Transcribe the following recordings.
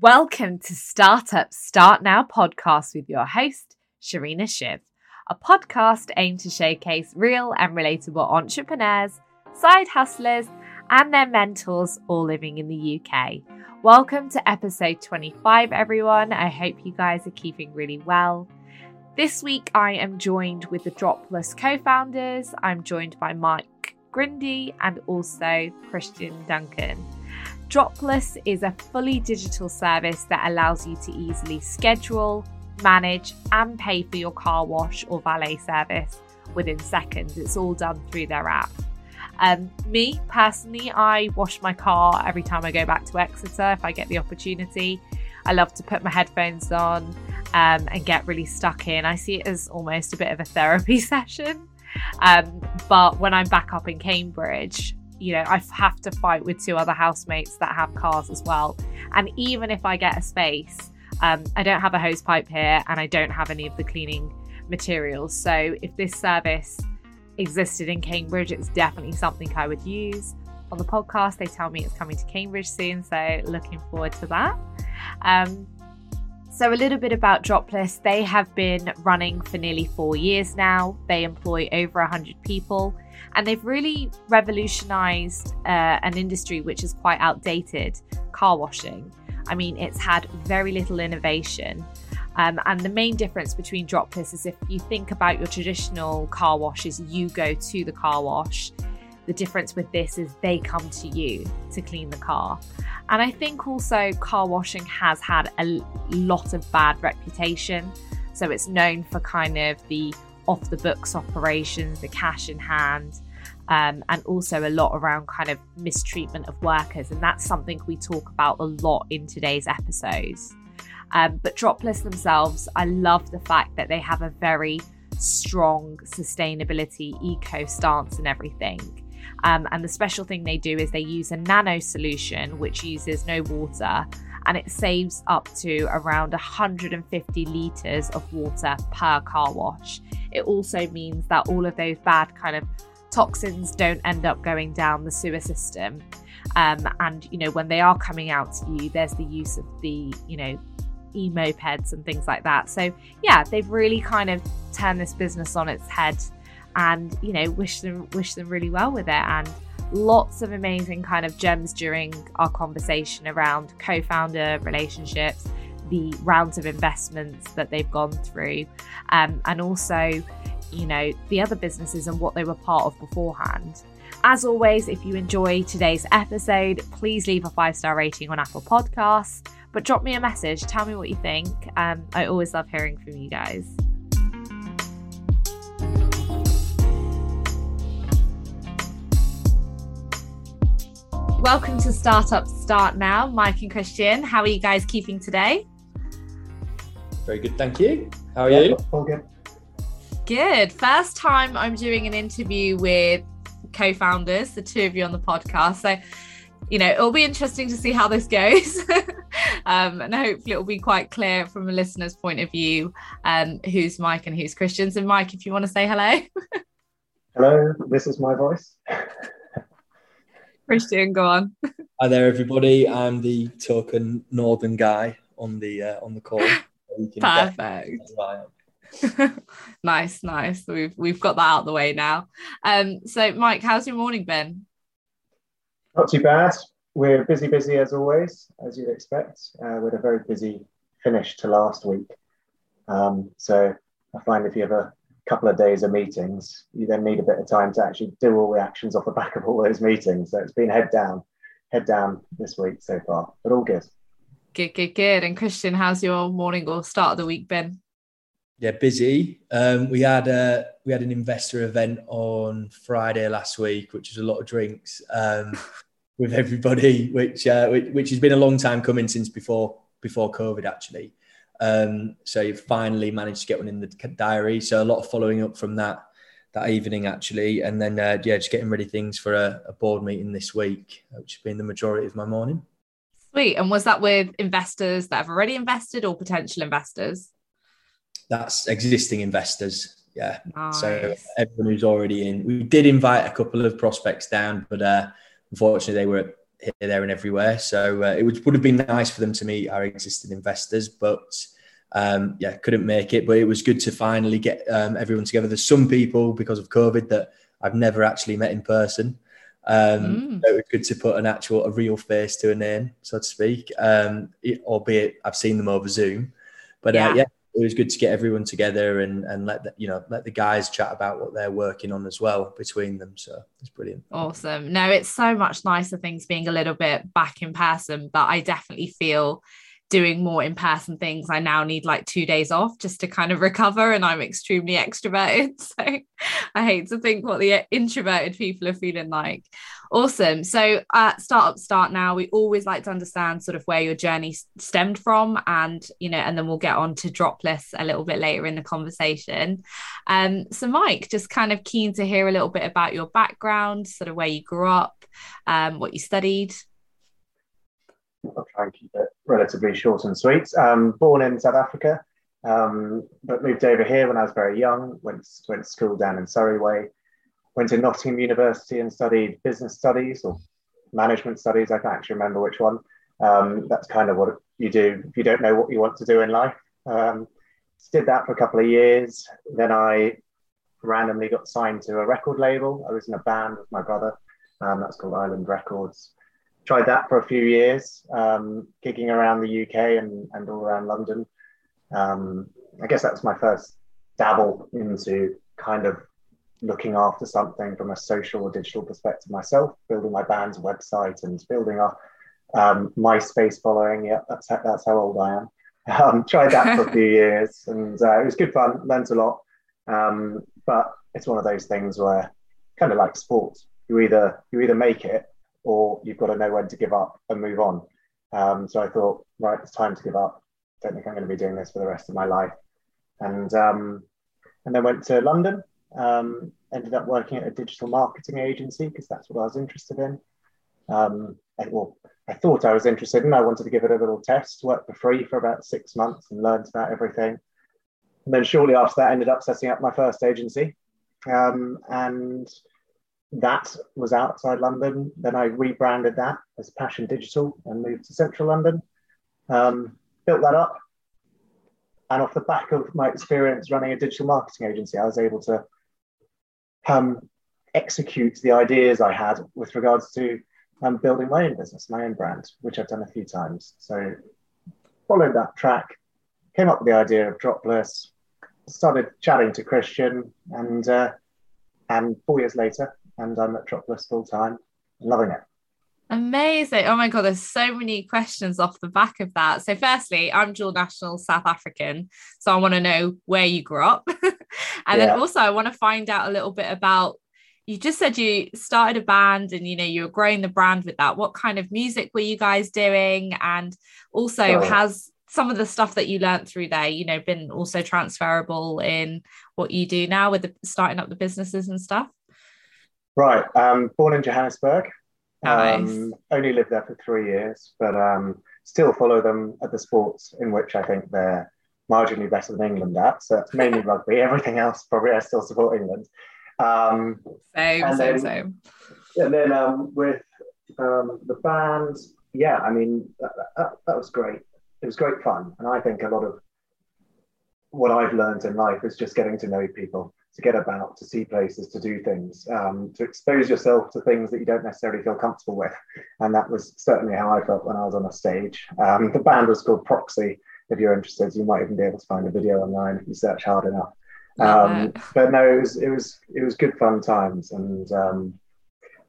Welcome to Startup Start Now podcast with your host, Sharina Shiv, a podcast aimed to showcase real and relatable entrepreneurs, side hustlers, and their mentors all living in the UK. Welcome to episode 25, everyone. I hope you guys are keeping really well. This week, I am joined with the Dropless co founders. I'm joined by Mike Grindy and also Christian Duncan. Dropless is a fully digital service that allows you to easily schedule, manage, and pay for your car wash or valet service within seconds. It's all done through their app. Um, me personally, I wash my car every time I go back to Exeter if I get the opportunity. I love to put my headphones on um, and get really stuck in. I see it as almost a bit of a therapy session. Um, but when I'm back up in Cambridge, you know, I have to fight with two other housemates that have cars as well. And even if I get a space, um, I don't have a hose pipe here and I don't have any of the cleaning materials. So if this service existed in Cambridge, it's definitely something I would use. On the podcast, they tell me it's coming to Cambridge soon, so looking forward to that. Um, so, a little bit about Dropless. They have been running for nearly four years now. They employ over 100 people and they've really revolutionized uh, an industry which is quite outdated car washing. I mean, it's had very little innovation. Um, and the main difference between Dropless is if you think about your traditional car washes, you go to the car wash. The difference with this is they come to you to clean the car. And I think also car washing has had a lot of bad reputation. So it's known for kind of the off the books operations, the cash in hand, um, and also a lot around kind of mistreatment of workers. And that's something we talk about a lot in today's episodes. Um, but Dropless themselves, I love the fact that they have a very strong sustainability eco stance and everything. Um, and the special thing they do is they use a nano solution which uses no water and it saves up to around 150 litres of water per car wash. It also means that all of those bad kind of toxins don't end up going down the sewer system. Um, and you know when they are coming out to you, there's the use of the you know e-mopeds and things like that. So yeah, they've really kind of turned this business on its head, and you know wish them wish them really well with it and lots of amazing kind of gems during our conversation around co-founder relationships the rounds of investments that they've gone through um, and also you know, the other businesses and what they were part of beforehand. As always, if you enjoy today's episode, please leave a five star rating on Apple Podcasts, but drop me a message. Tell me what you think. Um, I always love hearing from you guys. Welcome to Startup Start Now, Mike and Christian. How are you guys keeping today? Very good, thank you. How are you? All good. Good. First time I'm doing an interview with co founders, the two of you on the podcast. So, you know, it'll be interesting to see how this goes. um, and hopefully it'll be quite clear from a listener's point of view um, who's Mike and who's Christian. So, Mike, if you want to say hello. hello, this is my voice. Christian, go on. Hi there, everybody. I'm the token northern guy on the uh, on the call. Perfect. nice, nice. We've we've got that out of the way now. Um, so Mike, how's your morning been? Not too bad. We're busy, busy as always, as you'd expect. Uh, we had a very busy finish to last week. Um, so I find if you have a couple of days of meetings, you then need a bit of time to actually do all the actions off the back of all those meetings. So it's been head down, head down this week so far, but all good. Good, good, good. And Christian, how's your morning or start of the week been? Yeah, busy. Um, we had a we had an investor event on Friday last week, which was a lot of drinks um, with everybody, which, uh, which, which has been a long time coming since before before COVID actually. Um, so you finally managed to get one in the diary. So a lot of following up from that that evening actually, and then uh, yeah, just getting ready things for a, a board meeting this week, which has been the majority of my morning. Sweet. And was that with investors that have already invested or potential investors? That's existing investors. Yeah. Nice. So everyone who's already in. We did invite a couple of prospects down, but uh, unfortunately they were here, there, and everywhere. So uh, it would, would have been nice for them to meet our existing investors, but um, yeah, couldn't make it. But it was good to finally get um, everyone together. There's some people because of COVID that I've never actually met in person. Um, mm. So it was good to put an actual, a real face to a name, so to speak. Um, it, albeit I've seen them over Zoom, but yeah. Uh, yeah, it was good to get everyone together and and let the, you know let the guys chat about what they're working on as well between them. So it's brilliant. Awesome. No, it's so much nicer things being a little bit back in person, but I definitely feel doing more in person things, I now need like two days off just to kind of recover. And I'm extremely extroverted. So I hate to think what the introverted people are feeling like. Awesome. So at Startup Start Now, we always like to understand sort of where your journey stemmed from and, you know, and then we'll get on to Dropless a little bit later in the conversation. Um, so Mike, just kind of keen to hear a little bit about your background, sort of where you grew up, um, what you studied. I'll try and keep it relatively short and sweet. Um, born in South Africa, um, but moved over here when I was very young. Went went to school down in Surrey Way. Went to Nottingham University and studied business studies or management studies. I can't actually remember which one. Um, that's kind of what you do if you don't know what you want to do in life. Um, did that for a couple of years. Then I randomly got signed to a record label. I was in a band with my brother. Um, that's called Island Records tried that for a few years, um, gigging around the UK and, and all around London. Um, I guess that was my first dabble into kind of looking after something from a social or digital perspective myself, building my band's website and building a um, MySpace following. Yeah, that's how, that's how old I am. Um, tried that for a few years, and uh, it was good fun. Learned a lot, um, but it's one of those things where, kind of like sports, you either you either make it or you've got to know when to give up and move on. Um, so I thought, right, it's time to give up. Don't think I'm going to be doing this for the rest of my life. And um, and then went to London. Um, ended up working at a digital marketing agency because that's what I was interested in. Um, I, well, I thought I was interested in. I wanted to give it a little test. Worked for free for about six months and learned about everything. And then shortly after that, I ended up setting up my first agency. Um, and that was outside London. Then I rebranded that as Passion Digital and moved to central London. Um, built that up. And off the back of my experience running a digital marketing agency, I was able to um, execute the ideas I had with regards to um, building my own business, my own brand, which I've done a few times. So followed that track, came up with the idea of Dropless, started chatting to Christian, and uh, and four years later, and I'm at Dropless full time, loving it. Amazing. Oh my God, there's so many questions off the back of that. So, firstly, I'm dual national South African. So, I want to know where you grew up. and yeah. then also, I want to find out a little bit about you just said you started a band and you know you were growing the brand with that. What kind of music were you guys doing? And also, oh. has some of the stuff that you learned through there, you know, been also transferable in what you do now with the starting up the businesses and stuff? Right. Um, born in Johannesburg. Nice. Um, only lived there for three years, but um, still follow them at the sports in which I think they're marginally better than England at. So it's mainly rugby. Everything else, probably, I still support England. Um, same, same, then, same. And then um, with um, the band, yeah, I mean, that, that, that was great. It was great fun. And I think a lot of what I've learned in life is just getting to know people to get about, to see places, to do things, um, to expose yourself to things that you don't necessarily feel comfortable with. And that was certainly how I felt when I was on a stage. Um, the band was called Proxy. If you're interested, you might even be able to find a video online if you search hard enough. Um, but no, it was it was it was good fun times, and um,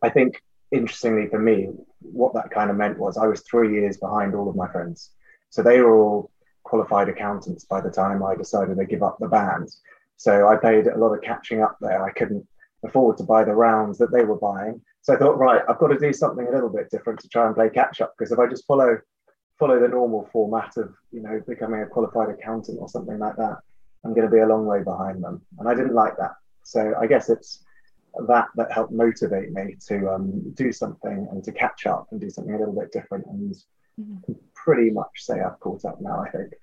I think interestingly for me, what that kind of meant was I was three years behind all of my friends. So they were all qualified accountants by the time I decided to give up the band. So I paid a lot of catching up there. I couldn't afford to buy the rounds that they were buying. So I thought, right, I've got to do something a little bit different to try and play catch up. Because if I just follow follow the normal format of, you know, becoming a qualified accountant or something like that, I'm going to be a long way behind them. And I didn't like that. So I guess it's that that helped motivate me to um, do something and to catch up and do something a little bit different. And mm-hmm. pretty much say I've caught up now, I think.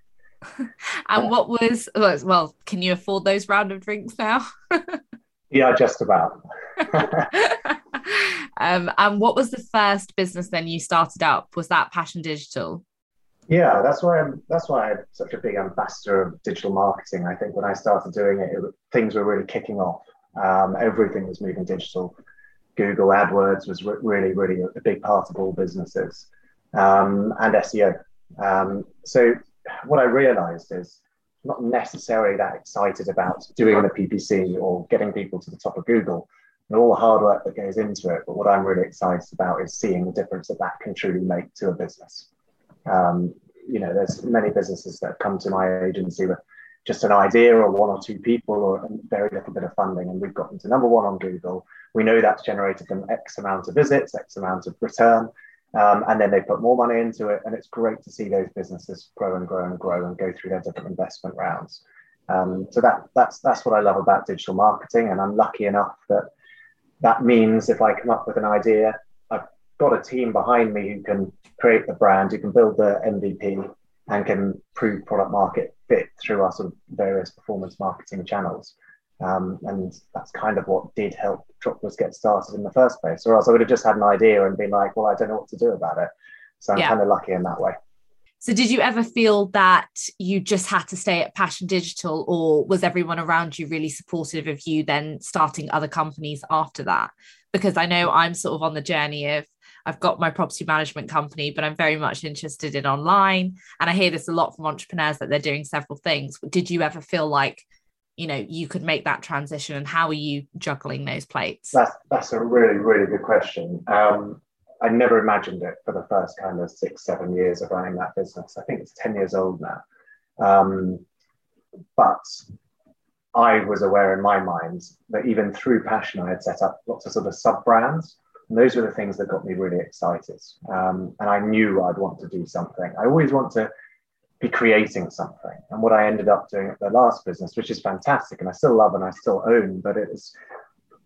and what was well can you afford those round of drinks now yeah just about Um, and what was the first business then you started up? Was that Passion Digital? Yeah, that's why I'm. That's why I'm such a big ambassador of digital marketing. I think when I started doing it, it things were really kicking off. Um, everything was moving digital. Google AdWords was re- really, really a big part of all businesses, um, and SEO. Um, so what I realized is not necessarily that excited about doing the PPC or getting people to the top of Google and all the hard work that goes into it. But what I'm really excited about is seeing the difference that that can truly make to a business. Um, you know, there's many businesses that have come to my agency with just an idea or one or two people or very little bit of funding, and we've gotten to number one on Google. We know that's generated them X amount of visits, X amount of return, um, and then they put more money into it, and it's great to see those businesses grow and grow and grow and go through their different investment rounds. Um, so that that's that's what I love about digital marketing, and I'm lucky enough that that means if I come up with an idea, I've got a team behind me who can create the brand, who can build the MVP, and can prove product market fit through our sort of various performance marketing channels. Um, and that's kind of what did help Dropless get started in the first place. Or else I would have just had an idea and been like, well, I don't know what to do about it. So I'm yeah. kind of lucky in that way. So did you ever feel that you just had to stay at Passion Digital or was everyone around you really supportive of you then starting other companies after that? Because I know I'm sort of on the journey of I've got my property management company, but I'm very much interested in online. And I hear this a lot from entrepreneurs that they're doing several things. Did you ever feel like you know you could make that transition and how are you juggling those plates that's that's a really really good question um, i never imagined it for the first kind of six seven years of running that business. I think it's 10 years old now. Um, but i was aware in my mind that even through passion i had set up lots of sort of sub brands. And those were the things that got me really excited. Um, and i knew i'd want to do something. I always want to be creating something. And what I ended up doing at the last business, which is fantastic and I still love and I still own, but it's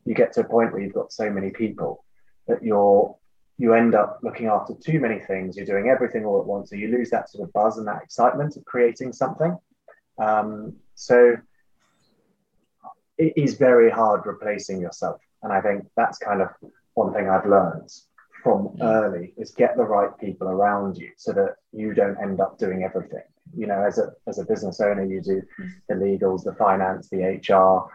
you get to a point where you've got so many people that you're you end up looking after too many things. You're doing everything all at once, so you lose that sort of buzz and that excitement of creating something. Um, so it is very hard replacing yourself, and I think that's kind of one thing I've learned from mm. early is get the right people around you so that you don't end up doing everything. You know, as a as a business owner, you do mm. the legals, the finance, the HR,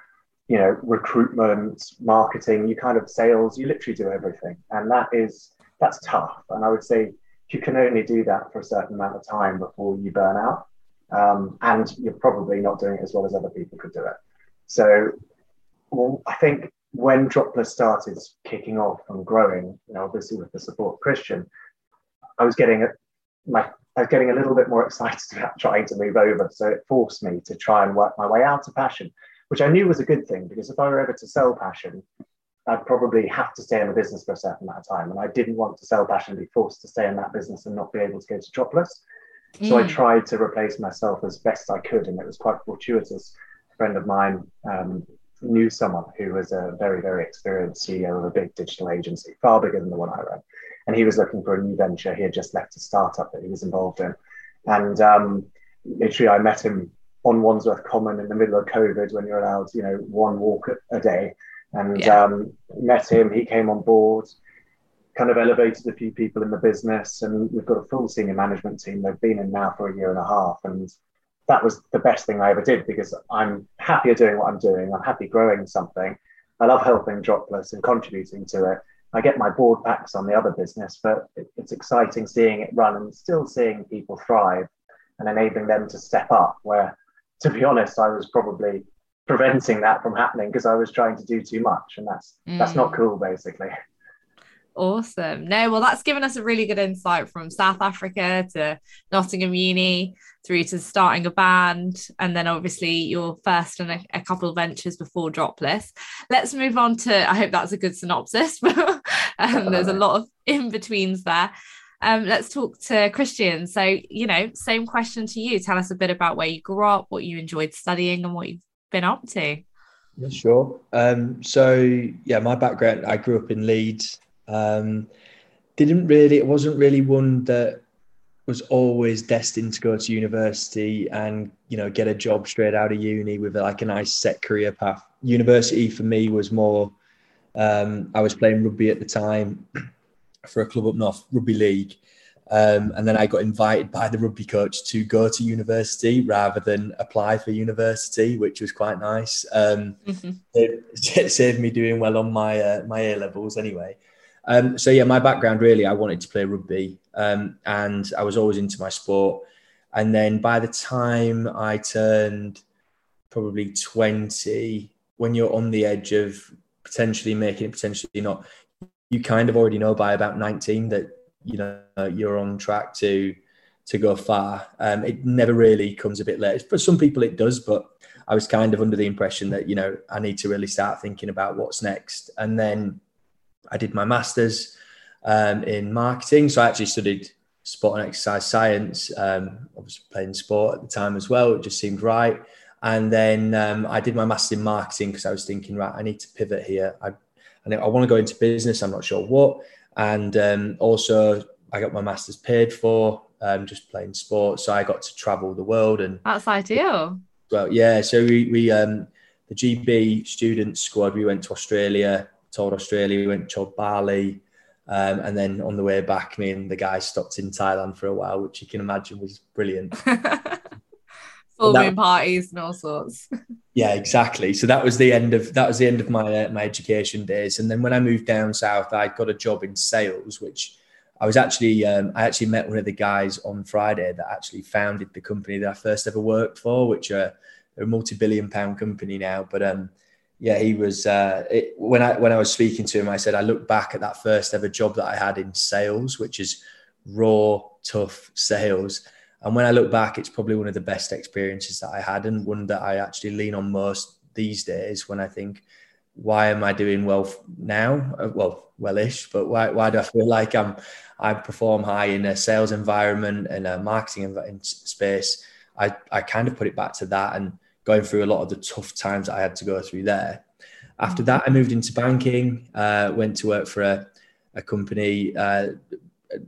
you know, recruitment, marketing, you kind of sales, you literally do everything. And that is that's tough. And I would say you can only do that for a certain amount of time before you burn out. Um, and you're probably not doing it as well as other people could do it. So well, I think when Dropless started kicking off and growing, you know, obviously with the support of Christian, I was getting a, my I was getting a little bit more excited about trying to move over. So it forced me to try and work my way out of passion, which I knew was a good thing because if I were ever to sell passion, I'd probably have to stay in the business for a certain amount of time. And I didn't want to sell passion and be forced to stay in that business and not be able to go to Dropless. Mm. So I mm. tried to replace myself as best I could. And it was quite fortuitous. A friend of mine um, knew someone who was a very, very experienced CEO of a big digital agency, far bigger than the one I ran. And he was looking for a new venture. He had just left a startup that he was involved in. And um, literally, I met him on Wandsworth Common in the middle of COVID when you're allowed, you know, one walk a day. And yeah. um, met him. He came on board, kind of elevated a few people in the business. And we've got a full senior management team. They've been in now for a year and a half. And that was the best thing I ever did because I'm happier doing what I'm doing. I'm happy growing something. I love helping Dropless and contributing to it. I get my board packs on the other business, but it's exciting seeing it run and still seeing people thrive and enabling them to step up. Where, to be honest, I was probably preventing that from happening because I was trying to do too much, and that's mm. that's not mm. cool, basically. Awesome. No, well, that's given us a really good insight from South Africa to Nottingham Uni through to starting a band and then obviously your first and a, a couple of ventures before Dropless. Let's move on to, I hope that's a good synopsis, but um, there's a lot of in betweens there. Um, let's talk to Christian. So, you know, same question to you. Tell us a bit about where you grew up, what you enjoyed studying, and what you've been up to. Yeah, sure. Um, so, yeah, my background, I grew up in Leeds. Um, didn't really, it wasn't really one that was always destined to go to university and you know get a job straight out of uni with like a nice set career path. University for me was more Um, I was playing rugby at the time for a club up north, rugby league. Um, and then I got invited by the rugby coach to go to university rather than apply for university, which was quite nice. Um, mm-hmm. it, it, saved me doing well on my uh, my A levels anyway. Um, so yeah, my background really, I wanted to play rugby, um, and I was always into my sport. And then by the time I turned probably twenty, when you're on the edge of potentially making it, potentially not, you kind of already know by about nineteen that you know you're on track to to go far. Um, it never really comes a bit late. For some people, it does, but I was kind of under the impression that you know I need to really start thinking about what's next. And then I did my masters um, in marketing, so I actually studied sport and exercise science. Um, I was playing sport at the time as well. It just seemed right. And then um, I did my master's in marketing because I was thinking, right, I need to pivot here. I, I, I want to go into business. I'm not sure what. And um, also, I got my master's paid for, um, just playing sports. So I got to travel the world and that's ideal. Well, yeah. So we, we um, the GB student squad, we went to Australia, toured Australia, we went to Bali. Um, and then on the way back, me and the guys stopped in Thailand for a while, which you can imagine was brilliant. Full moon parties and all sorts. yeah, exactly. So that was the end of that was the end of my uh, my education days. And then when I moved down south, I got a job in sales, which I was actually um, I actually met one of the guys on Friday that actually founded the company that I first ever worked for, which are a multi-billion pound company now. But um, yeah, he was uh, it, when I when I was speaking to him, I said I look back at that first ever job that I had in sales, which is raw, tough sales and when I look back, it's probably one of the best experiences that I had and one that I actually lean on most these days when I think, why am I doing well now? Uh, well, wellish, but why, why do I feel like I'm, I perform high in a sales environment and a marketing space? I, I kind of put it back to that and going through a lot of the tough times that I had to go through there. After that, I moved into banking, uh, went to work for a, a company uh,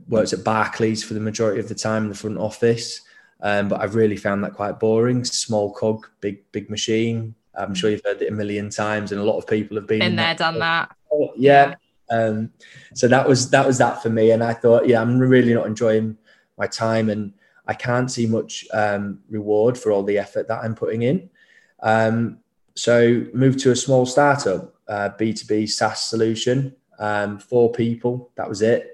worked at Barclays for the majority of the time in the front office. Um, but I've really found that quite boring. Small cog, big big machine. I'm sure you've heard it a million times, and a lot of people have been in there, done that. Yeah. Um, so that was that was that for me, and I thought, yeah, I'm really not enjoying my time, and I can't see much um, reward for all the effort that I'm putting in. Um, so moved to a small startup, uh, B2B SaaS solution, um, four people. That was it.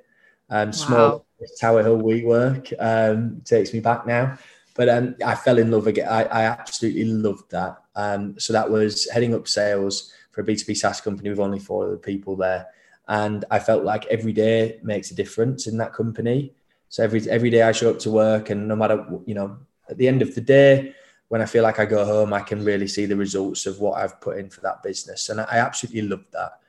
Um, small wow. Tower Hill WeWork um, takes me back now. But um, I fell in love again. I, I absolutely loved that. Um, so that was heading up sales for a B2B SaaS company with only four other people there. And I felt like every day makes a difference in that company. So every every day I show up to work, and no matter you know, at the end of the day, when I feel like I go home, I can really see the results of what I've put in for that business, and I absolutely loved that.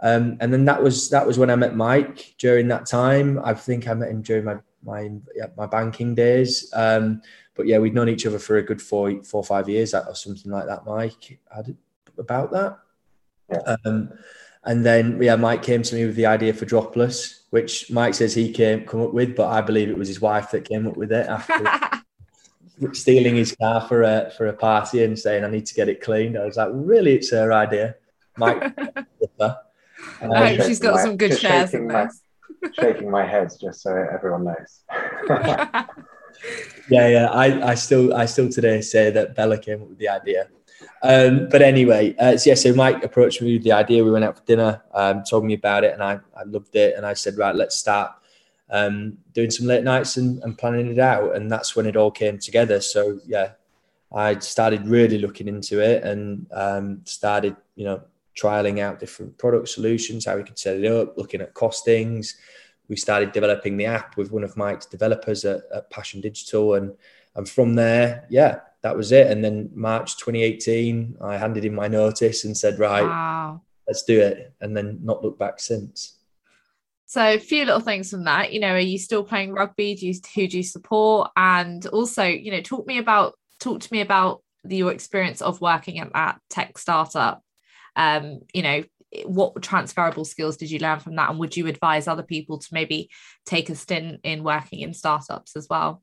Um, and then that was that was when I met Mike during that time. I think I met him during my my yeah, my banking days. Um, but yeah, we'd known each other for a good four four or five years or something like that. Mike had about that. Yeah. Um, and then yeah, Mike came to me with the idea for Dropless, which Mike says he came come up with, but I believe it was his wife that came up with it after stealing his car for a for a party and saying I need to get it cleaned. I was like, really, it's her idea. Mike. I hope she's got my, some good shares in my, shaking my head just so everyone knows. yeah, yeah. I, I still, I still today say that Bella came up with the idea. Um, but anyway, uh, so yeah. So Mike approached me with the idea. We went out for dinner, um, told me about it, and I, I loved it. And I said, right, let's start um, doing some late nights and, and planning it out. And that's when it all came together. So yeah, I started really looking into it and um, started, you know, trialing out different product solutions, how we could set it up, looking at costings. We started developing the app with one of Mike's developers at, at Passion Digital, and and from there, yeah, that was it. And then March 2018, I handed in my notice and said, right, wow. let's do it, and then not look back since. So a few little things from that, you know, are you still playing rugby? Do you who do you support? And also, you know, talk me about talk to me about the, your experience of working at that tech startup um, you know what transferable skills did you learn from that and would you advise other people to maybe take a stint in working in startups as well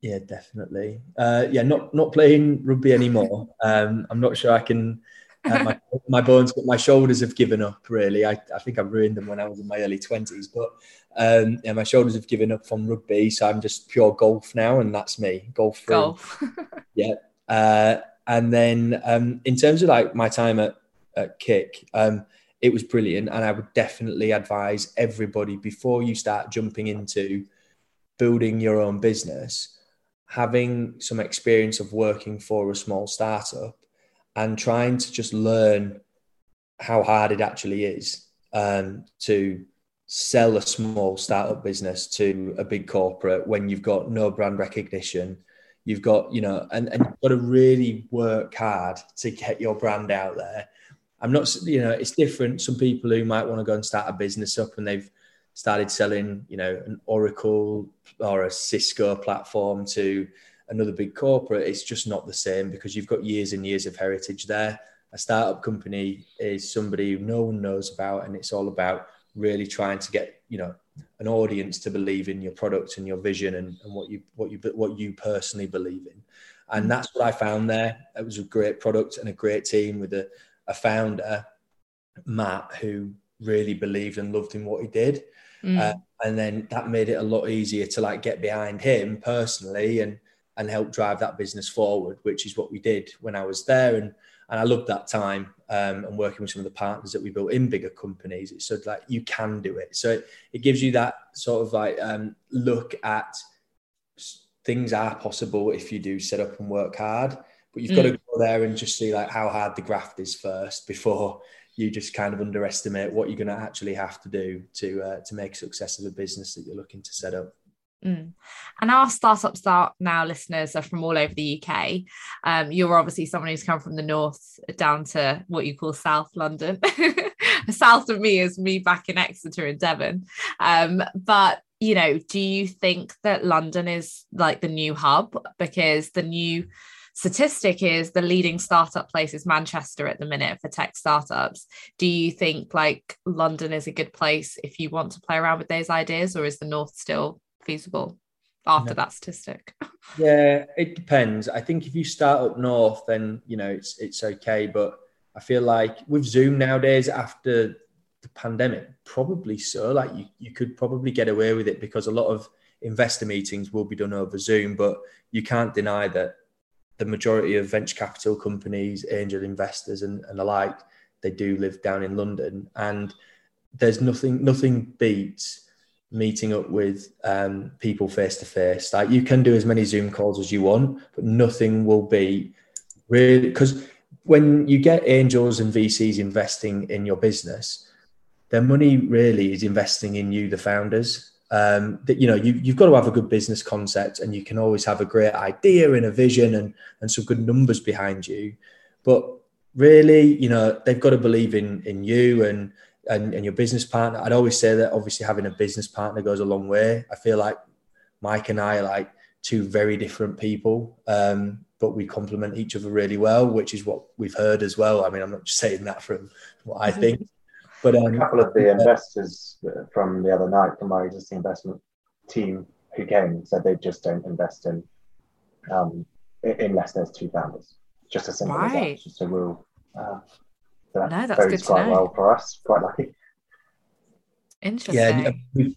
yeah definitely uh, yeah not not playing rugby anymore um, i'm not sure i can uh, my, my, bones, my shoulders have given up. Really, I, I think I ruined them when I was in my early twenties. But um, yeah, my shoulders have given up from rugby, so I'm just pure golf now, and that's me. Golf. Golf. yeah. Uh, and then um, in terms of like my time at, at Kick, um, it was brilliant, and I would definitely advise everybody before you start jumping into building your own business, having some experience of working for a small startup and trying to just learn how hard it actually is um, to sell a small startup business to a big corporate when you've got no brand recognition. You've got you know and, and you've got to really work hard to get your brand out there i'm not you know it's different some people who might want to go and start a business up and they've started selling you know an oracle or a cisco platform to another big corporate, it's just not the same because you've got years and years of heritage there. A startup company is somebody who no one knows about, and it's all about really trying to get you know an audience to believe in your product and your vision and, and what you what you what you personally believe in. And mm. that's what I found there. It was a great product and a great team with a, a founder, Matt, who really believed and loved in what he did. Mm. Uh, and then that made it a lot easier to like get behind him personally and and help drive that business forward, which is what we did when I was there. And and I loved that time um, and working with some of the partners that we built in bigger companies. It's sort of like you can do it. So it, it gives you that sort of like um, look at things are possible if you do set up and work hard. But you've mm. got to go there and just see like how hard the graft is first before you just kind of underestimate what you're going to actually have to do to uh, to make success of a business that you're looking to set up. Mm. And our Startup Start Now listeners are from all over the UK. Um, you're obviously someone who's come from the north down to what you call South London. South of me is me back in Exeter in Devon. Um, but you know, do you think that London is like the new hub because the new statistic is the leading startup place is Manchester at the minute for tech startups. Do you think like London is a good place if you want to play around with those ideas, or is the North still feasible after no. that statistic? yeah, it depends. I think if you start up north, then you know it's it's okay. But I feel like with Zoom nowadays, after the pandemic, probably so. Like you, you could probably get away with it because a lot of investor meetings will be done over Zoom, but you can't deny that the majority of venture capital companies, angel investors, and, and the like, they do live down in London, and there's nothing nothing beats meeting up with um, people face to face. Like you can do as many Zoom calls as you want, but nothing will be really because when you get angels and VCs investing in your business, their money really is investing in you, the founders. Um, that you know you, you've got to have a good business concept, and you can always have a great idea and a vision and and some good numbers behind you, but really, you know, they've got to believe in in you and and, and your business partner. I'd always say that obviously having a business partner goes a long way. I feel like Mike and I are like two very different people, um, but we complement each other really well, which is what we've heard as well. I mean, I'm not just saying that from what I think. But um, a couple of the investors from the other night from our existing investment team who came said they just don't invest in um, unless there's two founders. Just as simple right. as that. Just a rule. Uh, so that no, that's good quite know. well for us. Quite lucky. Interesting. Yeah, we've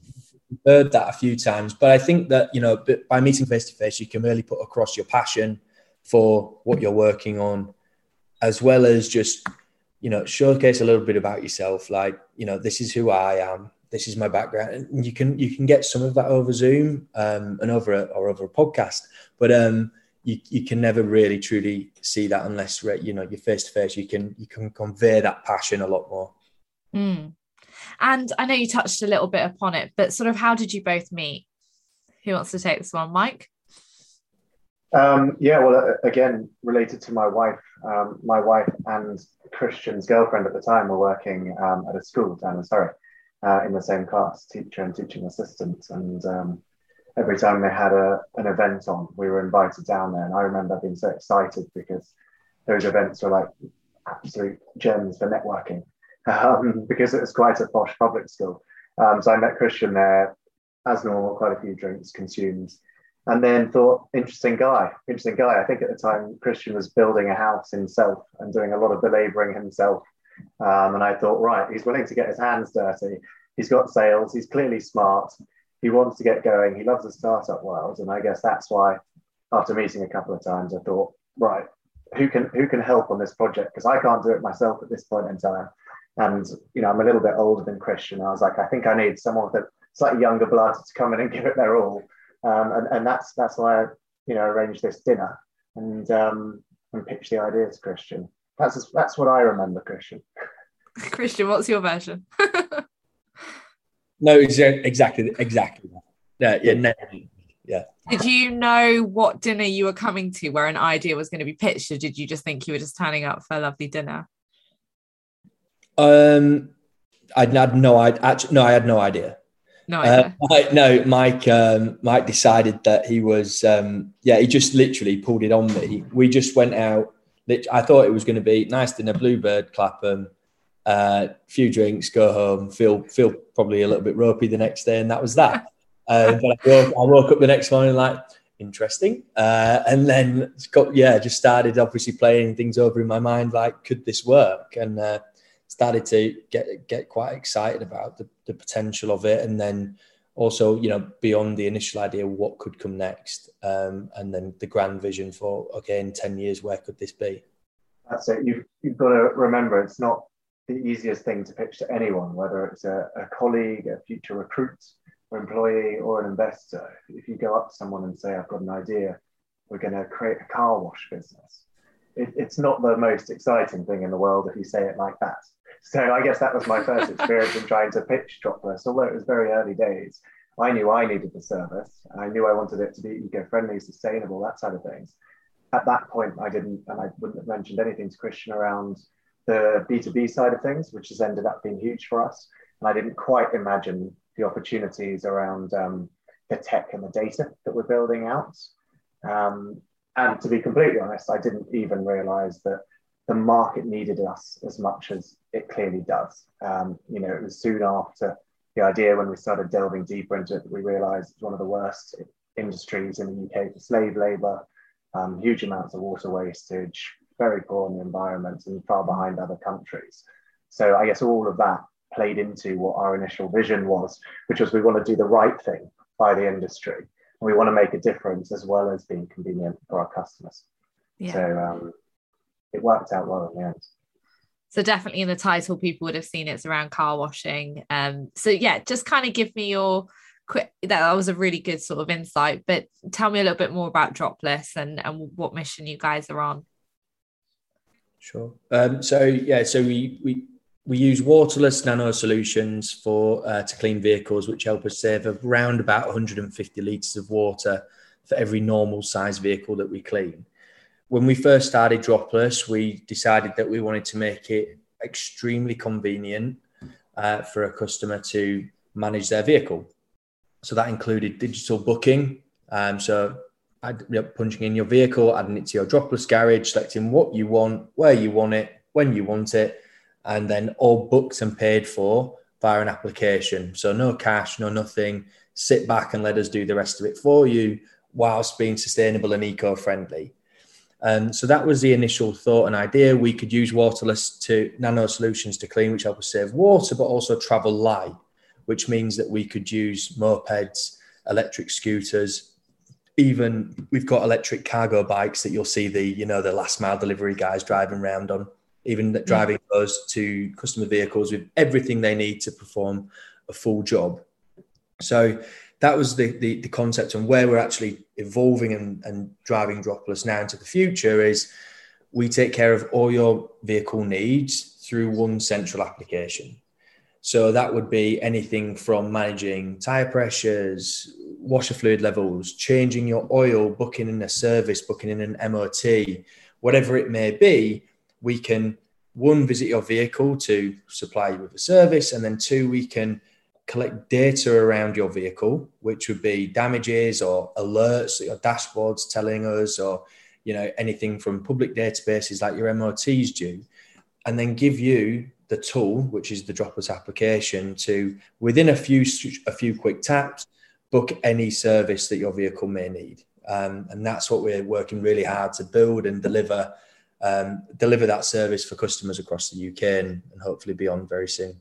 heard that a few times, but I think that you know, by meeting face to face, you can really put across your passion for what you're working on, as well as just you know showcase a little bit about yourself. Like you know, this is who I am. This is my background, and you can you can get some of that over Zoom um, and over a, or over a podcast. But um, you, you can never really truly see that unless you know you're face to face you can you can convey that passion a lot more mm. and i know you touched a little bit upon it but sort of how did you both meet who wants to take this one mike um, yeah well again related to my wife um, my wife and christian's girlfriend at the time were working um, at a school down in surrey uh, in the same class teacher and teaching assistant and um, every time they had a, an event on, we were invited down there. And I remember being so excited because those events were like absolute gems for networking um, because it was quite a posh public school. Um, so I met Christian there, as normal, quite a few drinks consumed. And then thought, interesting guy, interesting guy. I think at the time Christian was building a house himself and doing a lot of the labouring himself. Um, and I thought, right, he's willing to get his hands dirty. He's got sales. He's clearly smart. He wants to get going. He loves the startup world, and I guess that's why, after meeting a couple of times, I thought, right, who can who can help on this project? Because I can't do it myself at this point in time. And you know, I'm a little bit older than Christian. I was like, I think I need someone with a slightly younger blood to come in and give it their all. Um, and, and that's that's why I you know arranged this dinner and um, and pitched the idea to Christian. That's that's what I remember, Christian. Christian, what's your version? no, exactly, exactly. Yeah, yeah, no, yeah. Did you know what dinner you were coming to, where an idea was going to be pitched, or did you just think you were just turning up for a lovely dinner? Um, I had no, I actually no, I had no idea. No, uh, Mike, no, Mike. Um, Mike decided that he was. Um, yeah, he just literally pulled it on me. We just went out. I thought it was going to be nice dinner, Bluebird, Clapham, a uh, few drinks, go home, feel feel probably a little bit ropey the next day, and that was that. uh, but I woke, I woke, up the next morning like interesting, uh, and then got yeah, just started obviously playing things over in my mind like could this work, and uh, started to get get quite excited about the, the potential of it, and then also you know beyond the initial idea what could come next, um, and then the grand vision for okay in ten years where could this be? That's it. You've you've got to remember it's not the easiest thing to pitch to anyone, whether it's a, a colleague, a future recruit, or employee, or an investor. If you go up to someone and say, "I've got an idea, we're going to create a car wash business," it, it's not the most exciting thing in the world if you say it like that. So I guess that was my first experience in trying to pitch Dropless. Although it was very early days, I knew I needed the service. I knew I wanted it to be eco-friendly, sustainable, that side of things. At that point, I didn't, and I wouldn't have mentioned anything to Christian around the B2B side of things, which has ended up being huge for us. And I didn't quite imagine the opportunities around um, the tech and the data that we're building out. Um, and to be completely honest, I didn't even realize that the market needed us as much as it clearly does. Um, you know, it was soon after the idea when we started delving deeper into it that we realized it's one of the worst industries in the UK for slave labor, um, huge amounts of water wastage, very poor on the environment and far behind other countries. So I guess all of that played into what our initial vision was, which was we want to do the right thing by the industry. And we want to make a difference as well as being convenient for our customers. Yeah. So um, it worked out well in the end. So definitely in the title, people would have seen it's around car washing. Um, so yeah, just kind of give me your quick. That was a really good sort of insight. But tell me a little bit more about Dropless and and what mission you guys are on. Sure. Um, so yeah, so we we we use waterless nano solutions for uh, to clean vehicles, which help us save around about 150 liters of water for every normal size vehicle that we clean when we first started Dropless, we decided that we wanted to make it extremely convenient uh, for a customer to manage their vehicle. So that included digital booking. Um, so punching in your vehicle, adding it to your Dropless garage, selecting what you want, where you want it, when you want it, and then all booked and paid for via an application. So no cash, no nothing. Sit back and let us do the rest of it for you whilst being sustainable and eco-friendly. Um, so that was the initial thought and idea. We could use waterless to nano solutions to clean, which help us save water, but also travel light, which means that we could use mopeds, electric scooters, even we've got electric cargo bikes that you'll see the you know the last mile delivery guys driving around on even driving those to customer vehicles with everything they need to perform a full job. So that was the, the, the concept and where we're actually evolving and, and driving Dropless now into the future is we take care of all your vehicle needs through one central application. So that would be anything from managing tire pressures, washer fluid levels, changing your oil, booking in a service, booking in an MOT, whatever it may be. We can one visit your vehicle to supply you with a service, and then two we can collect data around your vehicle, which would be damages or alerts your dashboards telling us, or you know anything from public databases like your MOT's due, and then give you the tool, which is the Dropless application, to within a few a few quick taps, book any service that your vehicle may need. Um, and that's what we're working really hard to build and deliver um, deliver that service for customers across the UK and, and hopefully beyond very soon.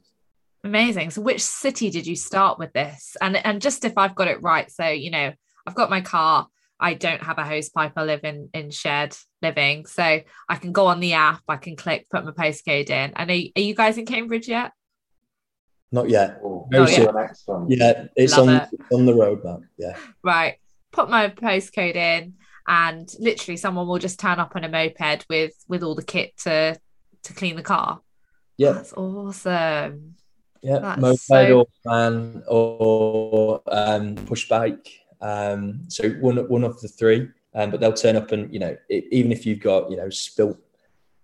Amazing. So, which city did you start with this? And and just if I've got it right, so you know, I've got my car. I don't have a hose pipe. I live in in shared living, so I can go on the app. I can click, put my postcode in. And are, are you guys in Cambridge yet? Not yet. Oh, Not yet. next one. Yeah, it's Love on it. on the roadmap. Yeah. Right. Put my postcode in, and literally someone will just turn up on a moped with with all the kit to to clean the car. Yeah. That's awesome. Yeah, That's moped so- or van or um, push bike. Um, so one one of the three. Um, but they'll turn up and you know it, even if you've got you know spilt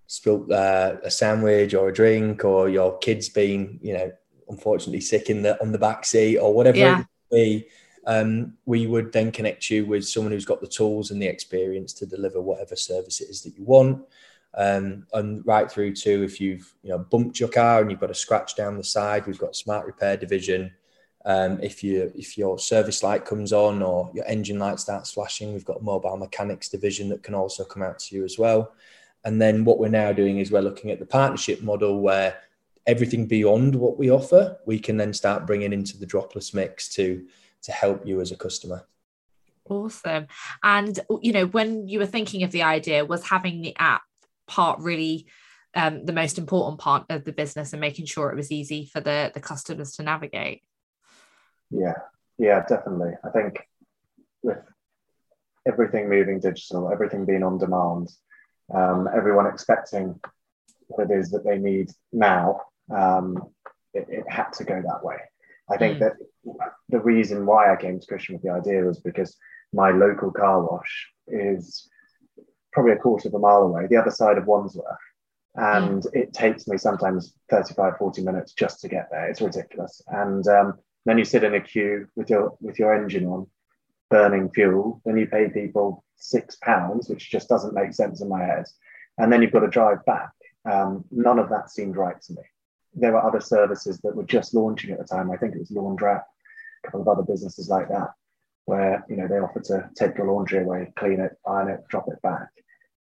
spilt uh, a sandwich or a drink or your kids been you know unfortunately sick in the on the back seat or whatever Yeah. it may be, um, we would then connect you with someone who's got the tools and the experience to deliver whatever service it is that you want. Um, and right through to if you've you know bumped your car and you've got a scratch down the side, we've got smart repair division. Um, if you if your service light comes on or your engine light starts flashing, we've got mobile mechanics division that can also come out to you as well. And then what we're now doing is we're looking at the partnership model where everything beyond what we offer, we can then start bringing into the dropless mix to to help you as a customer. Awesome. And you know, when you were thinking of the idea, was having the app part really um, the most important part of the business and making sure it was easy for the the customers to navigate? Yeah, yeah, definitely. I think with everything moving digital, everything being on demand, um, everyone expecting what it is that they need now, um, it, it had to go that way. I think Mm. that the reason why I came to Christian with the idea was because my local car wash is probably a quarter of a mile away, the other side of Wandsworth. And it takes me sometimes 35, 40 minutes just to get there. It's ridiculous. And um, then you sit in a queue with your with your engine on, burning fuel. Then you pay people six pounds, which just doesn't make sense in my head. And then you've got to drive back. Um, none of that seemed right to me. There were other services that were just launching at the time. I think it was Laundrapp, a couple of other businesses like that, where you know they offered to take your laundry away, clean it, iron it, drop it back.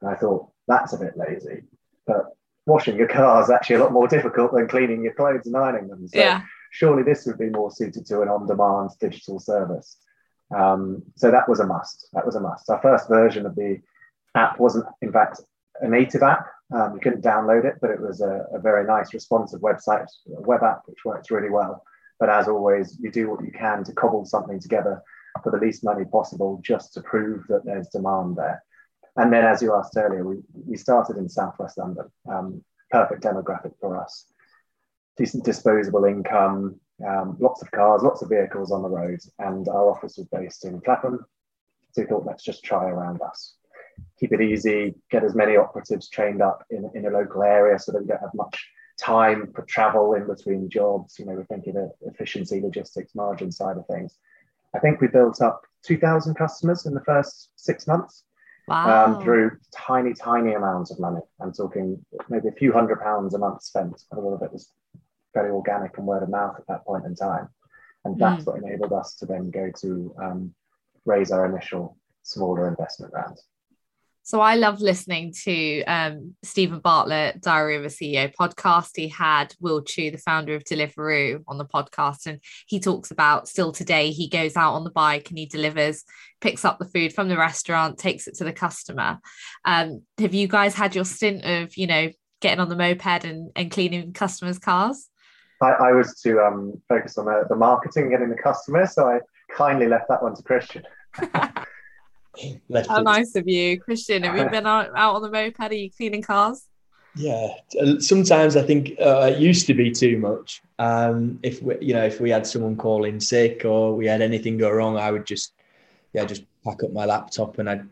And I thought that's a bit lazy, but washing your car is actually a lot more difficult than cleaning your clothes and ironing them. So Yeah. surely this would be more suited to an on-demand digital service. Um, so that was a must. That was a must. Our first version of the app wasn't, in fact, a native app. Um, you couldn't download it, but it was a, a very nice, responsive website, a web app, which works really well. But as always, you do what you can to cobble something together for the least money possible, just to prove that there's demand there. And then, as you asked earlier, we, we started in Southwest London. Um, perfect demographic for us. Decent disposable income, um, lots of cars, lots of vehicles on the road, and our office was based in Clapham. So we thought, let's just try around us. Keep it easy, get as many operatives trained up in, in a local area so that we don't have much time for travel in between jobs. You know, we're thinking of efficiency, logistics, margin side of things. I think we built up 2,000 customers in the first six months Wow. um, through tiny, tiny amounts of money. I'm talking maybe a few hundred pounds a month spent. A lot of it was very organic and word of mouth at that point in time. And that's what enabled us to then go to um, raise our initial smaller investment round. So I love listening to um, Steven Bartlett, Diary of a CEO podcast. He had Will Shu, the founder of Deliveroo, on the podcast, and he talks about still today he goes out on the bike and he delivers, picks up the food from the restaurant, takes it to the customer. Um, have you guys had your stint of you know getting on the moped and, and cleaning customers' cars? I, I was to um, focus on the, the marketing getting the customers, so I kindly left that one to Christian. How nice of you, Christian. Have you been out, out on the moped? Are you cleaning cars? Yeah, uh, sometimes I think uh, it used to be too much. Um, if we, you know, if we had someone call in sick or we had anything go wrong, I would just, yeah, just pack up my laptop and I'd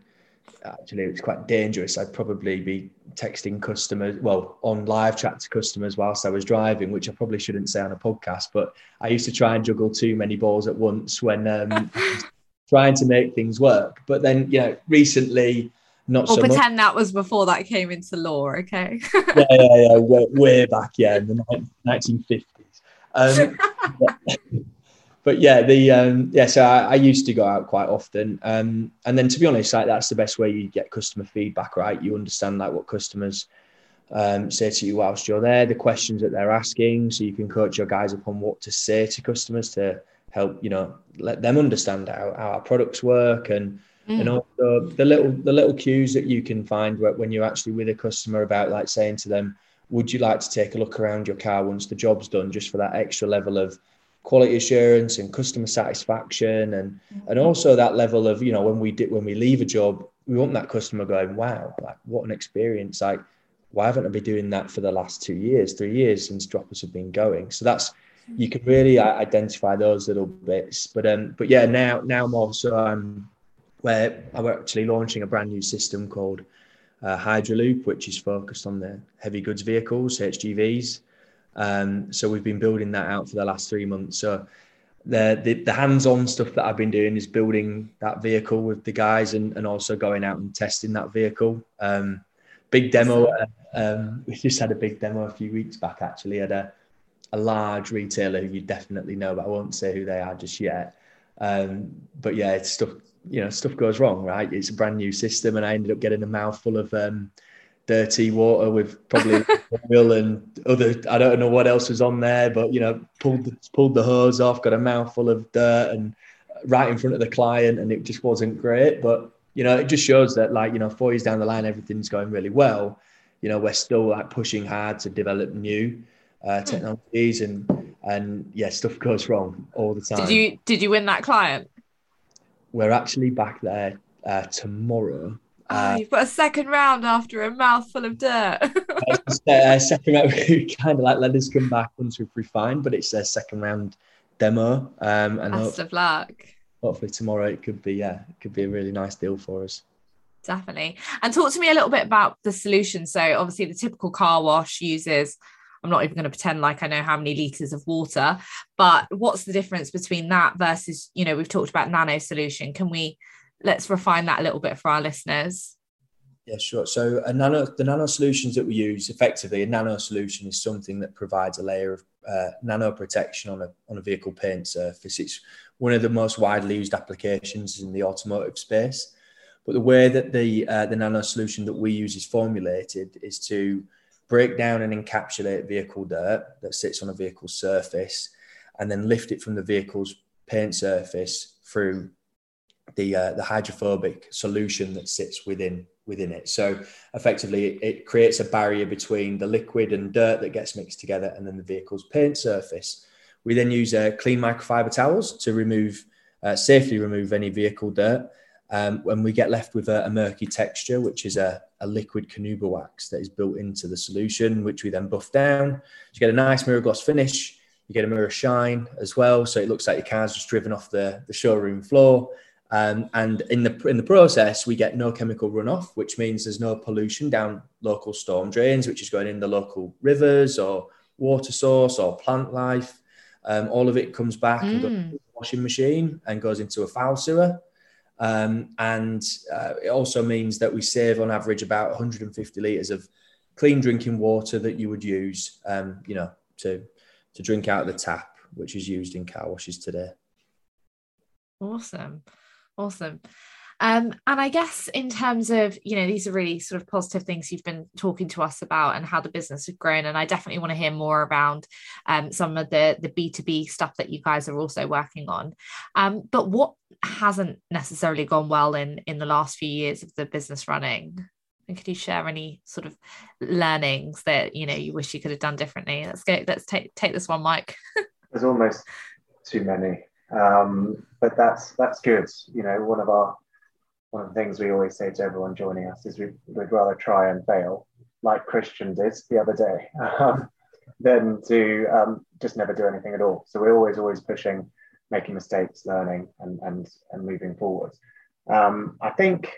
actually it's quite dangerous. I'd probably be texting customers, well, on live chat to customers whilst I was driving, which I probably shouldn't say on a podcast. But I used to try and juggle too many balls at once when um, trying to make things work. But then, you know, recently, not Or so much. pretend that was before that came into law, okay? yeah, yeah, yeah, way, way back, yeah, in the 1950s. Um, but, but yeah, the um, yeah. So I, I, used to go out quite often, um, and then to be honest, like that's the best way you get customer feedback. Right, you understand like what customers um, say to you whilst you're there, the questions that they're asking, so you can coach your guys upon what to say to customers to help you know let them understand how, how our products work and mm. and also the little the little cues that you can find when you're actually with a customer about like saying to them would you like to take a look around your car once the job's done just for that extra level of quality assurance and customer satisfaction and mm-hmm. and also that level of you know when we did when we leave a job we want that customer going wow like what an experience like why haven't I been doing that for the last two years three years since Dropless have been going so that's you can really identify those little bits but um but yeah now now more so I'm where I'm actually launching a brand new system called uh, Hydroloop, which is focused on the heavy goods vehicles, HGVs. Um, so we've been building that out for the last three months. So the, the, the hands-on stuff that I've been doing is building that vehicle with the guys and, and also going out and testing that vehicle. Um, big demo. Uh, um, we just had a big demo a few weeks back. Actually, at a a large retailer who you definitely know, but I won't say who they are just yet. Um, but yeah, it's stuff you know stuff goes wrong, right? It's a brand new system, and I ended up getting a mouthful of um, dirty water with probably oil and other. I don't know what else was on there, but you know, pulled the, pulled the hose off, got a mouthful of dirt, and right in front of the client, and it just wasn't great. But you know, it just shows that like you know, four years down the line, everything's going really well. You know, we're still like pushing hard to develop new uh, hmm. technologies, and and yeah, stuff goes wrong all the time. Did you did you win that client? we're actually back there uh, tomorrow. Oh, uh, you've got a second round after a mouthful of dirt. uh, second round, we kind of like let us come back once we've refined, but it's a second round demo. Um, and Best hope, of luck. Hopefully tomorrow it could be yeah, it could be a really nice deal for us. Definitely. And talk to me a little bit about the solution. So obviously the typical car wash uses I'm not even going to pretend like I know how many liters of water, but what's the difference between that versus, you know, we've talked about nano solution. Can we let's refine that a little bit for our listeners? Yeah, sure. So a nano, the nano solutions that we use effectively, a nano solution is something that provides a layer of uh, nano protection on a on a vehicle paint surface. It's one of the most widely used applications in the automotive space. But the way that the uh, the nano solution that we use is formulated is to break down and encapsulate vehicle dirt that sits on a vehicle's surface, and then lift it from the vehicle's paint surface through the uh, the hydrophobic solution that sits within within it. So effectively, it creates a barrier between the liquid and dirt that gets mixed together, and then the vehicle's paint surface. We then use uh, clean microfiber towels to remove uh, safely remove any vehicle dirt um, when we get left with a, a murky texture, which is a, a, liquid Carnauba wax that is built into the solution, which we then buff down. You get a nice mirror gloss finish. You get a mirror shine as well, so it looks like your car's just driven off the, the showroom floor. Um, and in the in the process, we get no chemical runoff, which means there's no pollution down local storm drains, which is going in the local rivers or water source or plant life. Um, all of it comes back mm. and goes mm. into the washing machine and goes into a foul sewer. Um, and uh, it also means that we save on average about 150 litres of clean drinking water that you would use, um, you know, to, to drink out of the tap, which is used in car washes today. Awesome. Awesome. Um, and I guess in terms of, you know, these are really sort of positive things you've been talking to us about and how the business has grown. And I definitely want to hear more around um, some of the, the B2B stuff that you guys are also working on. Um, but what hasn't necessarily gone well in, in the last few years of the business running? And could you share any sort of learnings that, you know, you wish you could have done differently? Let's go, let's take, take this one, Mike. There's almost too many. Um, but that's that's good. You know, one of our one of the things we always say to everyone joining us is we, would rather try and fail, like Christian did the other day, um, than to um, just never do anything at all. So we're always, always pushing, making mistakes, learning, and and and moving forward. Um, I think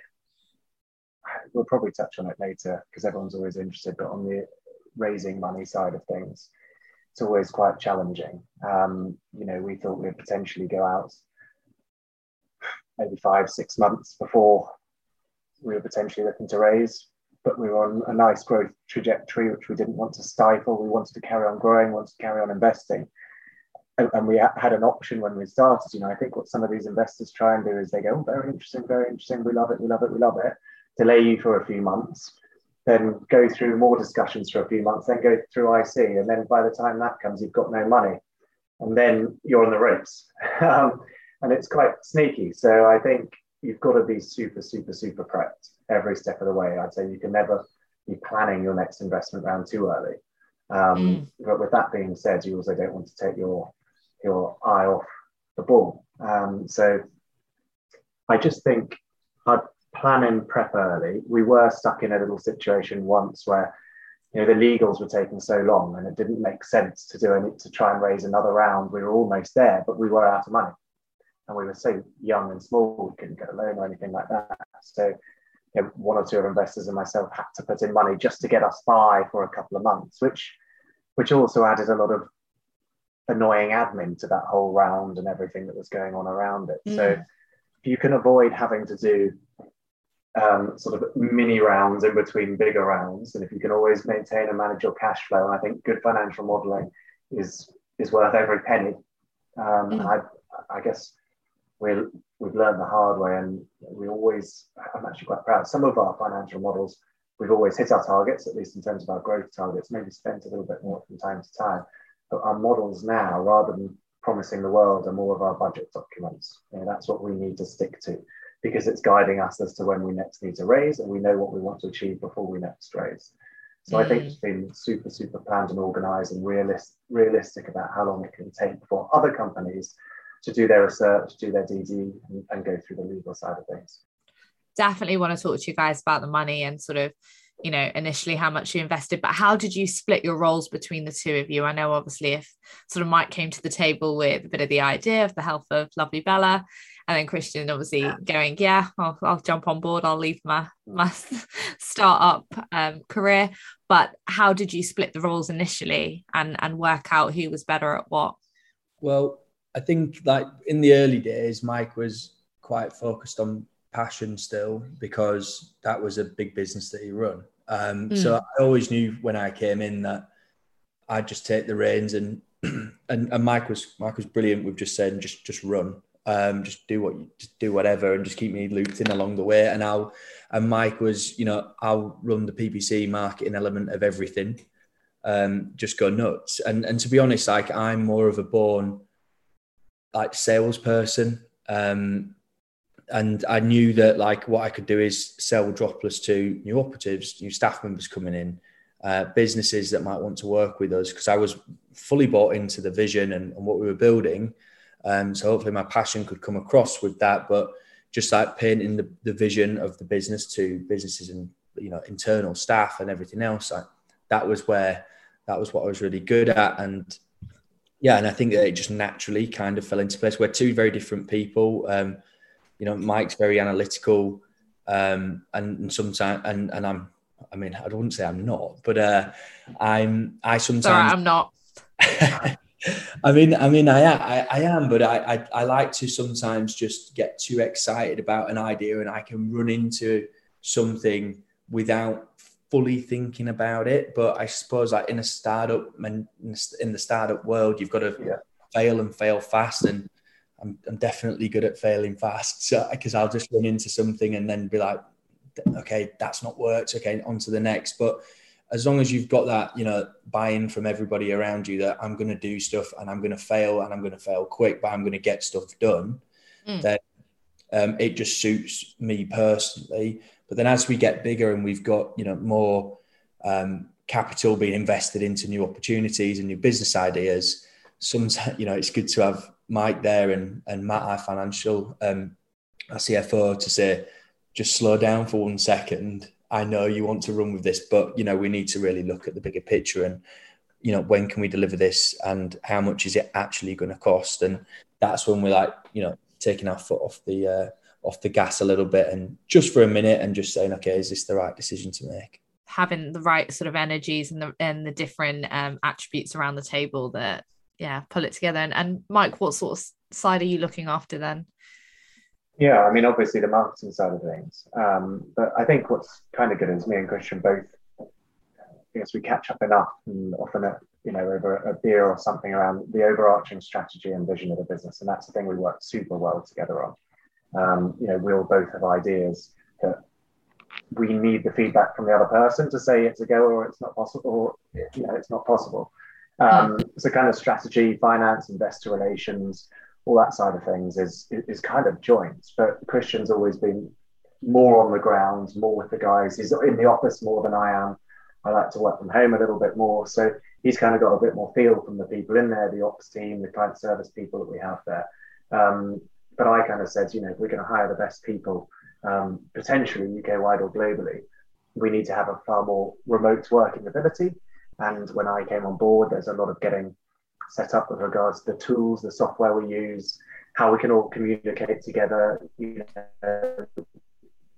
we'll probably touch on it later because everyone's always interested. But on the raising money side of things, it's always quite challenging. Um, you know, we thought we'd potentially go out maybe five, six months before we were potentially looking to raise. But we were on a nice growth trajectory, which we didn't want to stifle. We wanted to carry on growing, wanted to carry on investing. and we had an option when we started. You know, I think what some of these investors try and do is they go, oh, very interesting, very interesting. We love it, we love it, we love it. Delay you for a few months, then go through more discussions for a few months, then go through IC, and then by the time that comes, you've got no money, and then you're on the ropes, um, and it's quite sneaky. So I think you've got to be super, super, super prepped every step of the way. I'd say you can never be planning your next investment round too early. Um, mm. But with that being said, you also don't want to take your your eye off the ball. Um, so I just think I'd plan and prep early. We were stuck in a little situation once where you know the legals were taking so long and it didn't make sense to do any to try and raise another round. We were almost there, but we were out of money. And we were so young and small, we couldn't get a loan or anything like that. So you know, one or two of investors and myself had to put in money just to get us by for a couple of months, which which also added a lot of annoying admin to that whole round and everything that was going on around it. Mm. So if you can avoid having to do um, sort of mini rounds in between bigger rounds, and if you can always maintain and manage your cash flow, and I think good financial modelling is is worth every penny. Um, mm. I I guess we we've learned the hard way, and we always I'm actually quite proud. Some of our financial models we've always hit our targets, at least in terms of our growth targets. Maybe spent a little bit more from time to time but our models now, rather than promising the world, are more of our budget documents. You know, that's what we need to stick to because it's guiding us as to when we next need to raise and we know what we want to achieve before we next raise. So mm. I think mm. it's been super, super planned and organized and realist, realistic about how long it can take for other companies to do their research, do their DD, and, and go through the legal side of things. Definitely want to talk to you guys about the money and sort of you know initially how much you invested but how did you split your roles between the two of you? I know obviously if sort of mike came to the table with a bit of the idea of the health of lovely bella and then christian obviously going yeah I'll, I'll jump on board i'll leave my my startup um, career. But how did you split the roles initially and and work out who was better at what? Well i think like in the early days mike was quite focused on passion still because that was a big business that he run. Um, mm. So I always knew when I came in that I'd just take the reins and and, and Mike was Mike was brilliant with just saying just just run, um, just do what you just do whatever and just keep me looped in along the way. And I'll and Mike was you know I'll run the PPC marketing element of everything, um, just go nuts. And and to be honest, like I'm more of a born like salesperson. Um, and I knew that like what I could do is sell Dropless to new operatives, new staff members coming in, uh, businesses that might want to work with us because I was fully bought into the vision and, and what we were building. Um, so hopefully my passion could come across with that, but just like painting the, the vision of the business to businesses and you know internal staff and everything else. That was where that was what I was really good at, and yeah, and I think that it just naturally kind of fell into place. We're two very different people. Um, you know, Mike's very analytical, um, and, and sometimes, and and I'm, I mean, I wouldn't say I'm not, but uh, I'm, I sometimes, Sorry, I'm not. I mean, I mean, I, I, I am, but I, I, I like to sometimes just get too excited about an idea, and I can run into something without fully thinking about it. But I suppose, like in a startup, in the startup world, you've got to yeah. fail and fail fast, and I'm, I'm definitely good at failing fast. So because I'll just run into something and then be like, okay, that's not worked. Okay, on to the next. But as long as you've got that, you know, buy-in from everybody around you that I'm going to do stuff and I'm going to fail and I'm going to fail quick, but I'm going to get stuff done, mm. then um, it just suits me personally. But then as we get bigger and we've got, you know, more um, capital being invested into new opportunities and new business ideas, sometimes, you know, it's good to have Mike there and and Matt, our financial, um, our CFO, to say, just slow down for one second. I know you want to run with this, but you know we need to really look at the bigger picture and you know when can we deliver this and how much is it actually going to cost? And that's when we're like, you know, taking our foot off the uh, off the gas a little bit and just for a minute and just saying, okay, is this the right decision to make? Having the right sort of energies and the and the different um, attributes around the table that yeah pull it together and, and mike what sort of side are you looking after then yeah i mean obviously the marketing side of things um, but i think what's kind of good is me and christian both I guess we catch up enough and often at you know, over a beer or something around the overarching strategy and vision of the business. And that's the thing we work super well together on. Um, you know, we all both have ideas that we need the feedback from the other person to say it's a go or it's not possible, or you know, it's not possible. Um, so kind of strategy, finance, investor relations, all that side of things is is kind of joint. But Christian's always been more on the ground, more with the guys. He's in the office more than I am. I like to work from home a little bit more. So he's kind of got a bit more feel from the people in there, the ops team, the client service people that we have there. Um, but I kind of said, you know, if we're going to hire the best people, um, potentially UK wide or globally, we need to have a far more remote working ability. And when I came on board, there's a lot of getting set up with regards to the tools, the software we use, how we can all communicate together. You know,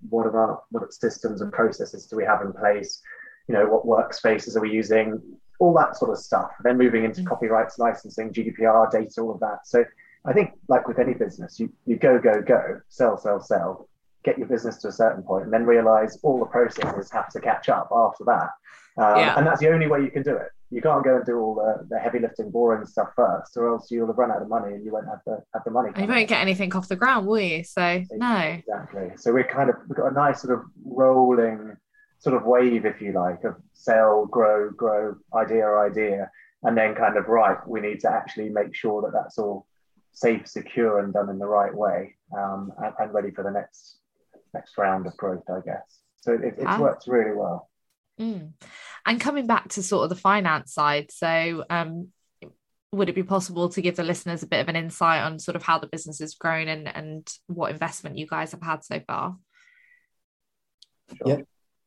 what are our what systems and processes do we have in place? You know, what workspaces are we using? All that sort of stuff. Then moving into mm-hmm. copyrights, licensing, GDPR, data, all of that. So I think, like with any business, you you go go go, sell sell sell, get your business to a certain point, and then realize all the processes have to catch up after that. Um, yeah. And that's the only way you can do it. You can't go and do all the, the heavy lifting, boring stuff first, or else you'll have run out of money and you won't have the have the money. You won't get anything off the ground, will you? So no. Exactly. So we're kind of we've got a nice sort of rolling sort of wave, if you like, of sell, grow, grow, idea, idea, and then kind of right. We need to actually make sure that that's all safe, secure, and done in the right way, um, and, and, ready for the next next round of growth, I guess. So it, it's ah. worked really well. Mm. And coming back to sort of the finance side, so um, would it be possible to give the listeners a bit of an insight on sort of how the business has grown and and what investment you guys have had so far? Sure.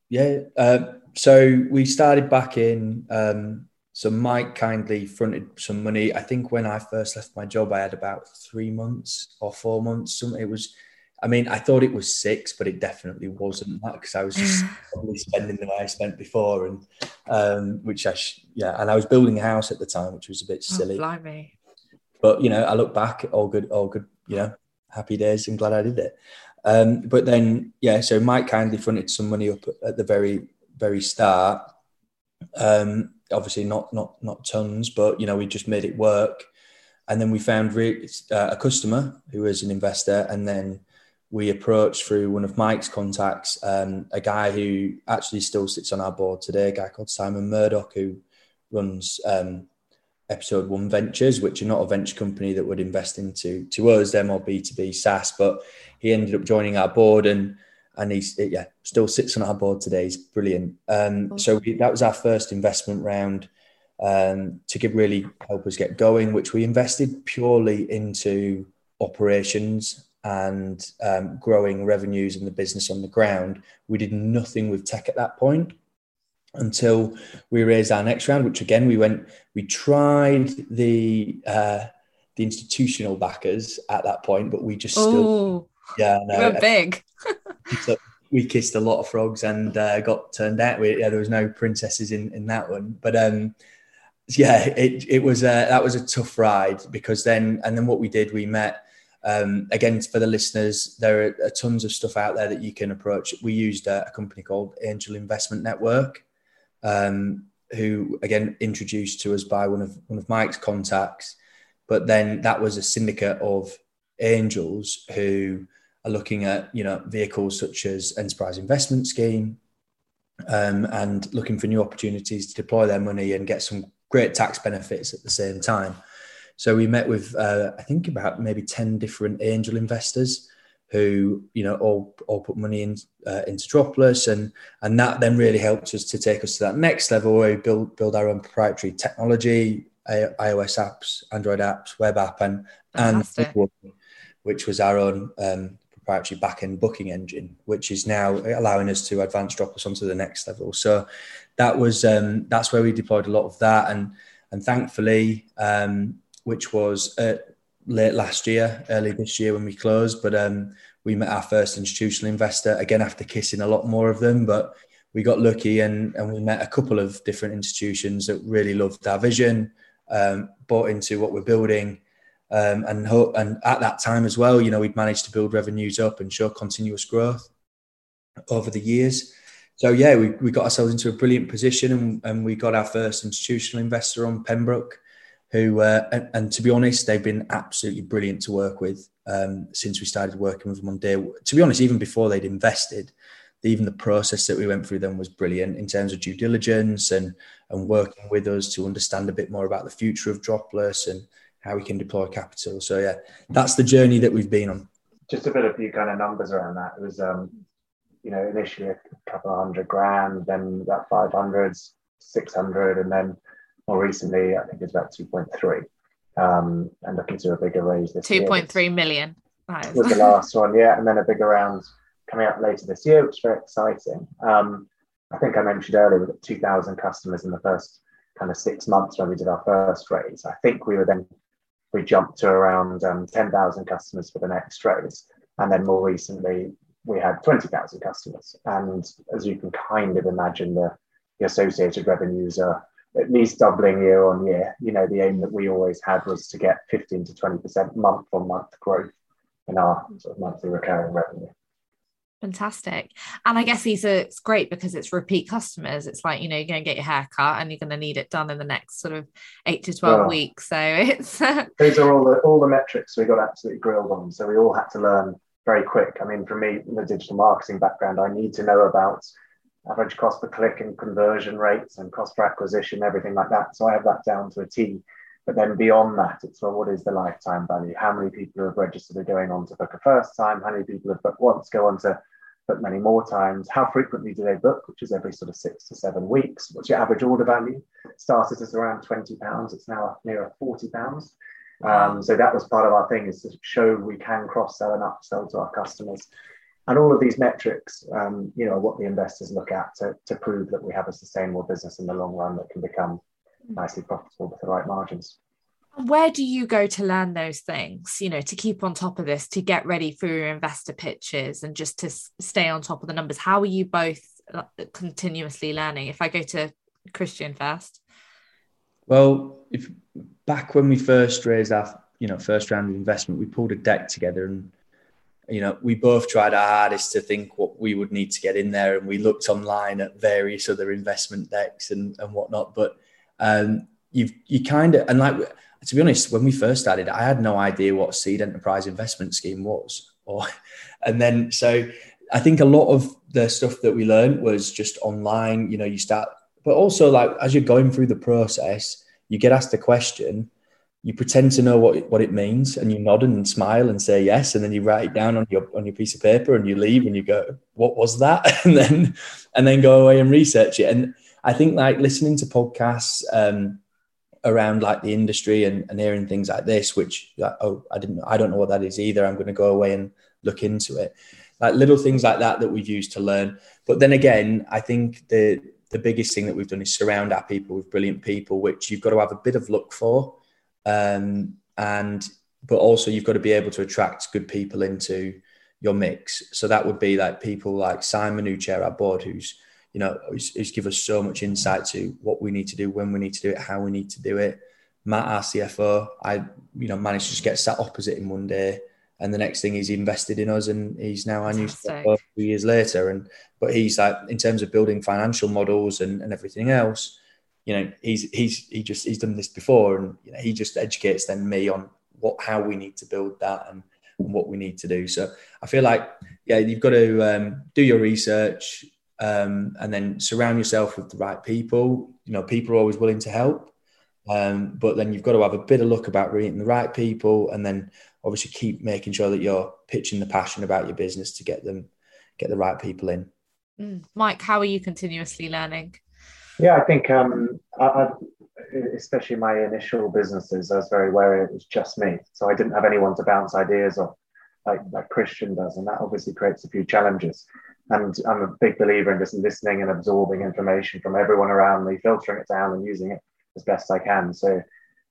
Yeah, yeah. Uh, so we started back in. Um, so Mike kindly fronted some money. I think when I first left my job, I had about three months or four months. Something it was I mean, I thought it was six, but it definitely wasn't that because I was just probably spending the way I spent before, and um, which I sh- yeah, and I was building a house at the time, which was a bit oh, silly. Oh, blimey. But you know, I look back, all good, all good. You know, happy days. I'm glad I did it. Um, but then, yeah, so Mike kindly fronted some money up at the very, very start. Um, obviously, not not not tons, but you know, we just made it work. And then we found re- uh, a customer who was an investor, and then we approached through one of Mike's contacts um, a guy who actually still sits on our board today, a guy called Simon Murdoch, who runs um, Episode One Ventures, which are not a venture company that would invest into to us, them or B2B SaaS, but he ended up joining our board and and he's yeah still sits on our board today. He's brilliant. Um, so we, that was our first investment round um, to get really help us get going, which we invested purely into operations and um, growing revenues in the business on the ground. We did nothing with tech at that point until we raised our next round, which again we went, we tried the uh, the institutional backers at that point, but we just still, yeah, no, we're big. so we kissed a lot of frogs and uh, got turned out. We, yeah, there was no princesses in in that one, but um, yeah, it it was a, that was a tough ride because then and then what we did, we met um, again, for the listeners, there are, tons of stuff out there that you can approach. We used a, a company called Angel Investment Network, um, who again introduced to us by one of one of Mike's contacts. But then that was a syndicate of angels who are looking at you know vehicles such as enterprise investment scheme um, and looking for new opportunities to deploy their money and get some great tax benefits at the same time. So we met with uh, I think about maybe ten different angel investors who you know all all put money in uh, into Dropless, and and that then really helped us to take us to that next level where we build build our own proprietary technology, iOS apps, Android apps, web app, and Fantastic. and which was our own um, proprietary backend booking engine, which is now allowing us to advance Dropless onto the next level. So that was um, that's where we deployed a lot of that, and and thankfully um, which was uh, late last year, early this year when we closed. But um, we met our first institutional investor again after kissing a lot more of them. But we got lucky and, and we met a couple of different institutions that really loved our vision, um, bought into what we're building. Um, and and at that time as well, you know, we'd managed to build revenues up and show continuous growth over the years. so yeah, we, we got ourselves into a brilliant position, and, and we got our first institutional investor on Pembroke, who uh, and, and, to be honest, they've been absolutely brilliant to work with um, since we started working with them on day. To be honest, even before they'd invested, even the process that we went through then was brilliant in terms of due diligence and and working with us to understand a bit more about the future of Dropless and how we can deploy capital. So yeah, that's the journey that we've been on. Just to put a few kind of numbers around that, it was um, you know, initially a couple of hundred grand, then about 500s, 600, and then more recently, I think it's about 2.3. Um, and looking to a bigger raise this 2.3 million. Was the last one, yeah, and then a bigger round coming up later this year, which is very exciting. Um, I think I mentioned earlier we got 2,000 customers in the first kind of six months when we did our first raise. I think we were then we jumped to around um, 10,000 customers for the next raise, and then more recently we had 20,000 customers. And as you can kind of imagine, the, the associated revenues are at least doubling year on year. You know, the aim that we always had was to get 15 to 20% month on month growth in our sort of monthly recurring revenue. Fantastic. And I guess these are it's great because it's repeat customers. It's like, you know, you're going to get your hair cut and you're going to need it done in the next sort of eight to 12 weeks. So it's these are all the all the metrics we got absolutely grilled on. So we all had to learn very quick. I mean, for me, in the digital marketing background, I need to know about average cost per click and conversion rates and cost per acquisition, everything like that. So I have that down to a T. But then beyond that, it's well, what is the lifetime value? How many people have registered are going on to book a first time? How many people have booked once, go on to book many more times? How frequently do they book, which is every sort of six to seven weeks? What's your average order value? Started as around 20 pounds, it's now near 40 pounds. Um, so that was part of our thing is to show we can cross sell and upsell to our customers. And all of these metrics, um, you know, what the investors look at to, to prove that we have a sustainable business in the long run that can become nicely profitable with the right margins. Where do you go to learn those things, you know, to keep on top of this, to get ready for your investor pitches and just to stay on top of the numbers? How are you both uh, continuously learning? If I go to Christian first. Well, if back when we first raised our, you know, first round of investment, we pulled a deck together and you know, we both tried our hardest to think what we would need to get in there, and we looked online at various other investment decks and and whatnot. But um, you've you kind of and like to be honest, when we first started, I had no idea what seed enterprise investment scheme was, or and then so I think a lot of the stuff that we learned was just online. You know, you start, but also like as you're going through the process, you get asked a question you pretend to know what, what it means and you nod and smile and say yes and then you write it down on your on your piece of paper and you leave and you go what was that and then and then go away and research it and i think like listening to podcasts um, around like the industry and, and hearing things like this which like, oh i didn't i don't know what that is either. I'm going to go away and look into it. Like little things like that that we've used to learn. But then again i think the the biggest thing that we've done is surround our people with brilliant people which you've got to have a bit of luck for. Um, and but also you've got to be able to attract good people into your mix. So that would be like people like Simon, who chair our board, who's you know who's, who's give us so much insight to what we need to do, when we need to do it, how we need to do it. Matt, our CFO, I you know managed to just get sat opposite him one day, and the next thing he's invested in us, and he's now our new CFO two years later. And but he's like in terms of building financial models and, and everything else, you know, he's he's he just he's done this before, and you know, he just educates then me on what how we need to build that and, and what we need to do. So I feel like yeah, you've got to um, do your research um, and then surround yourself with the right people. You know, people are always willing to help, um, but then you've got to have a bit of luck about meeting the right people, and then obviously keep making sure that you're pitching the passion about your business to get them get the right people in. Mm. Mike, how are you continuously learning? Yeah, I think um, I, I, especially my initial businesses, I was very wary it was just me, so I didn't have anyone to bounce ideas off, like like Christian does, and that obviously creates a few challenges. And I'm a big believer in just listening and absorbing information from everyone around me, filtering it down and using it as best I can. So,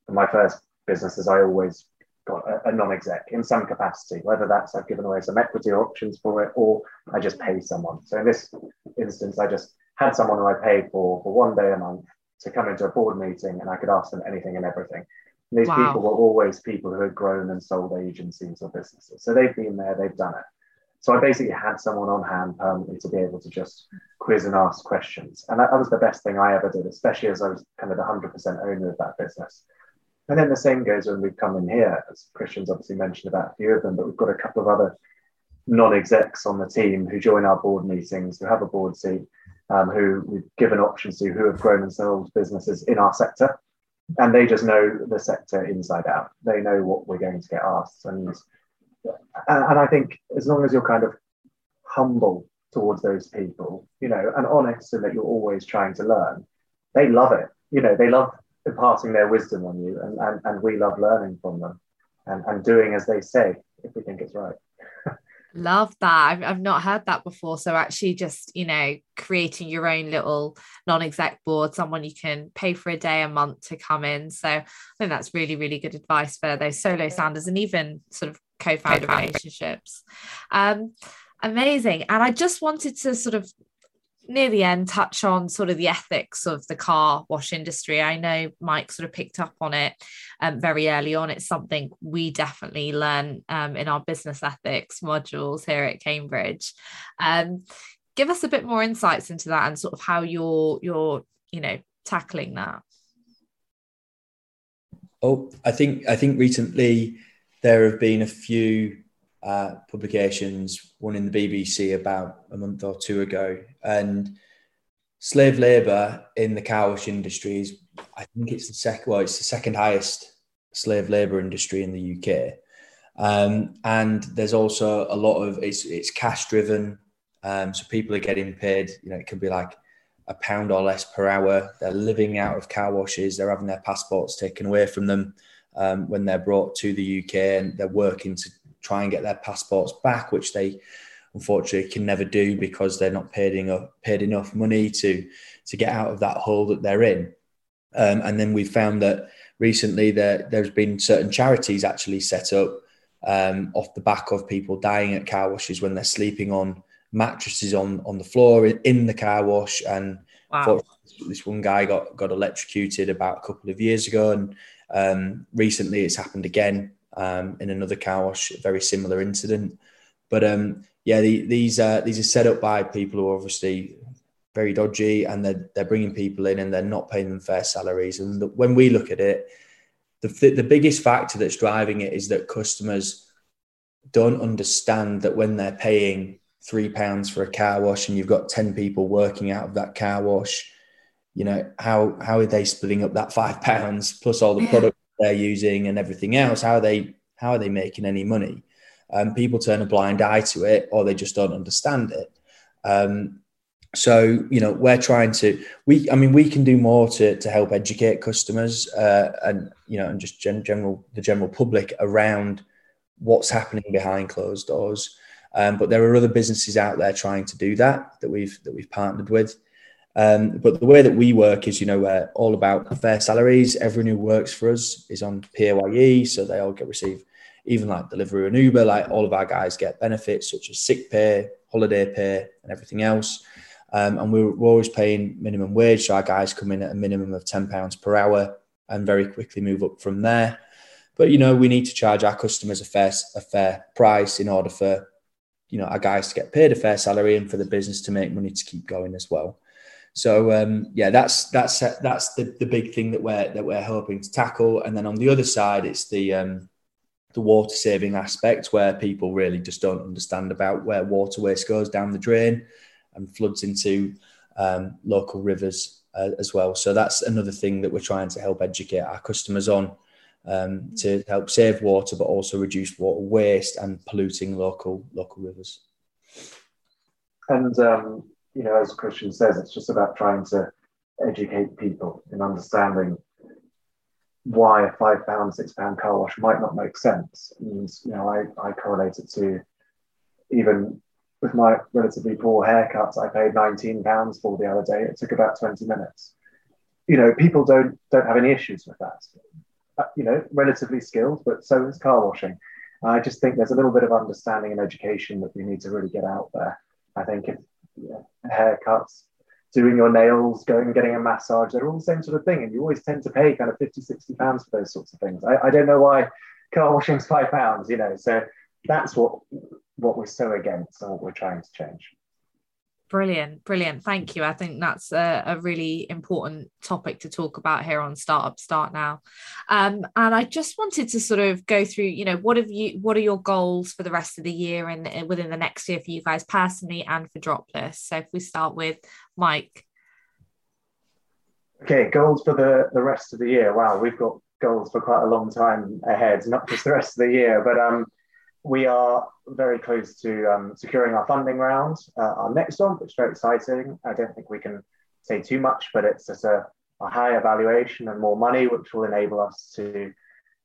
for my first businesses, I always got a, a non-exec in some capacity, whether that's I've given away some equity options for it or I just pay someone. So in this instance, I just had someone who I paid for for one day a month to come into a board meeting and I could ask them anything and everything. And these wow. people were always people who had grown and sold agencies or businesses. So they've been there, they've done it. So I basically had someone on hand permanently to be able to just quiz and ask questions. And that, that was the best thing I ever did, especially as I was kind of the 100% owner of that business. And then the same goes when we've come in here, as Christian's obviously mentioned about a few of them, but we've got a couple of other non-execs on the team who join our board meetings, who have a board seat, um, who we've given options to, who have grown and sold businesses in our sector. And they just know the sector inside out. They know what we're going to get asked. And and I think as long as you're kind of humble towards those people, you know, and honest and that you're always trying to learn, they love it. You know, they love imparting their wisdom on you and, and, and we love learning from them and, and doing as they say if we think it's right. Love that. I've, I've not heard that before. So, actually, just, you know, creating your own little non exec board, someone you can pay for a day, a month to come in. So, I think that's really, really good advice for those solo sounders and even sort of co-founder relationships. Um, amazing. And I just wanted to sort of near the end touch on sort of the ethics of the car wash industry. I know Mike sort of picked up on it um, very early on. It's something we definitely learn um, in our business ethics modules here at Cambridge. Um, give us a bit more insights into that and sort of how you're you're you know tackling that. Oh, I think I think recently there have been a few uh, publications, one in the BBC about a month or two ago, and slave labour in the car wash industry is, I think it's the second, well, it's the second highest slave labour industry in the UK. Um, and there's also a lot of it's it's cash driven, um, so people are getting paid. You know, it can be like a pound or less per hour. They're living out of car washes. They're having their passports taken away from them um, when they're brought to the UK, and they're working to try and get their passports back, which they unfortunately can never do because they're not paid enough paid enough money to to get out of that hole that they're in. Um, and then we found that recently there there's been certain charities actually set up um, off the back of people dying at car washes when they're sleeping on mattresses on on the floor in, in the car wash and wow. this one guy got got electrocuted about a couple of years ago and um, recently it's happened again um, in another car wash, very similar incident. But um, yeah, the, these uh, these are set up by people who are obviously very dodgy, and they're they're bringing people in and they're not paying them fair salaries. And the, when we look at it, the the biggest factor that's driving it is that customers don't understand that when they're paying three pounds for a car wash and you've got 10 people working out of that car wash you know how how are they splitting up that five pounds plus all the product they're using and everything else? How are they how are they making any money? Um, people turn a blind eye to it or they just don't understand it. Um, so you know we're trying to we i mean we can do more to to help educate customers uh, and you know and just gen- general the general public around what's happening behind closed doors. Um, but there are other businesses out there trying to do that that we've that we've partnered with um, but the way that we work is, you know, we're all about fair salaries. Everyone who works for us is on PAYE, so they all get receive even like delivery and Uber. Like all of our guys get benefits such as sick pay, holiday pay, and everything else. Um, and we're, we're, always paying minimum wage, so our guys come in at a minimum of ten pounds per hour and very quickly move up from there. But you know, we need to charge our customers a fair a fair price in order for you know our guys to get paid a fair salary and for the business to make money to keep going as well. So um, yeah, that's that's that's the, the big thing that we're that we're hoping to tackle. And then on the other side, it's the um, the water saving aspect where people really just don't understand about where water waste goes down the drain and floods into um, local rivers uh, as well. So that's another thing that we're trying to help educate our customers on um, to help save water, but also reduce water waste and polluting local local rivers. And um, you know, as Christian says, it's just about trying to educate people in understanding why a five pound, six pound car wash might not make sense. And, you know, I, I correlate it to even with my relatively poor haircuts, I paid 19 pounds for the other day. It took about 20 minutes. You know, people don't don't have any issues with that. Uh, you know, relatively skilled, but so is car washing. I just think there's a little bit of understanding and education that we need to really get out there. I think if haircuts, doing your nails, going and getting a massage. They're all the same sort of thing. And you always tend to pay kind of 50, 60 pounds for those sorts of things. I, I don't know why car washing's five pounds, you know. So that's what what we're so against and what we're trying to change. Brilliant, brilliant. Thank you. I think that's a, a, really important topic to talk about here on Startup Start Now. Um, and I just wanted to sort of go through, you know, what have you, what are your goals for the rest of the year and, and within the next year for you guys personally and for Dropless? So if we start with Mike. Okay, goals for the the rest of the year. Wow, we've got goals for quite a long time ahead, not just the rest of the year, but um, we are very close to um, securing our funding round, uh, our next one, which is very exciting. I don't think we can say too much, but it's just a, a higher valuation and more money, which will enable us to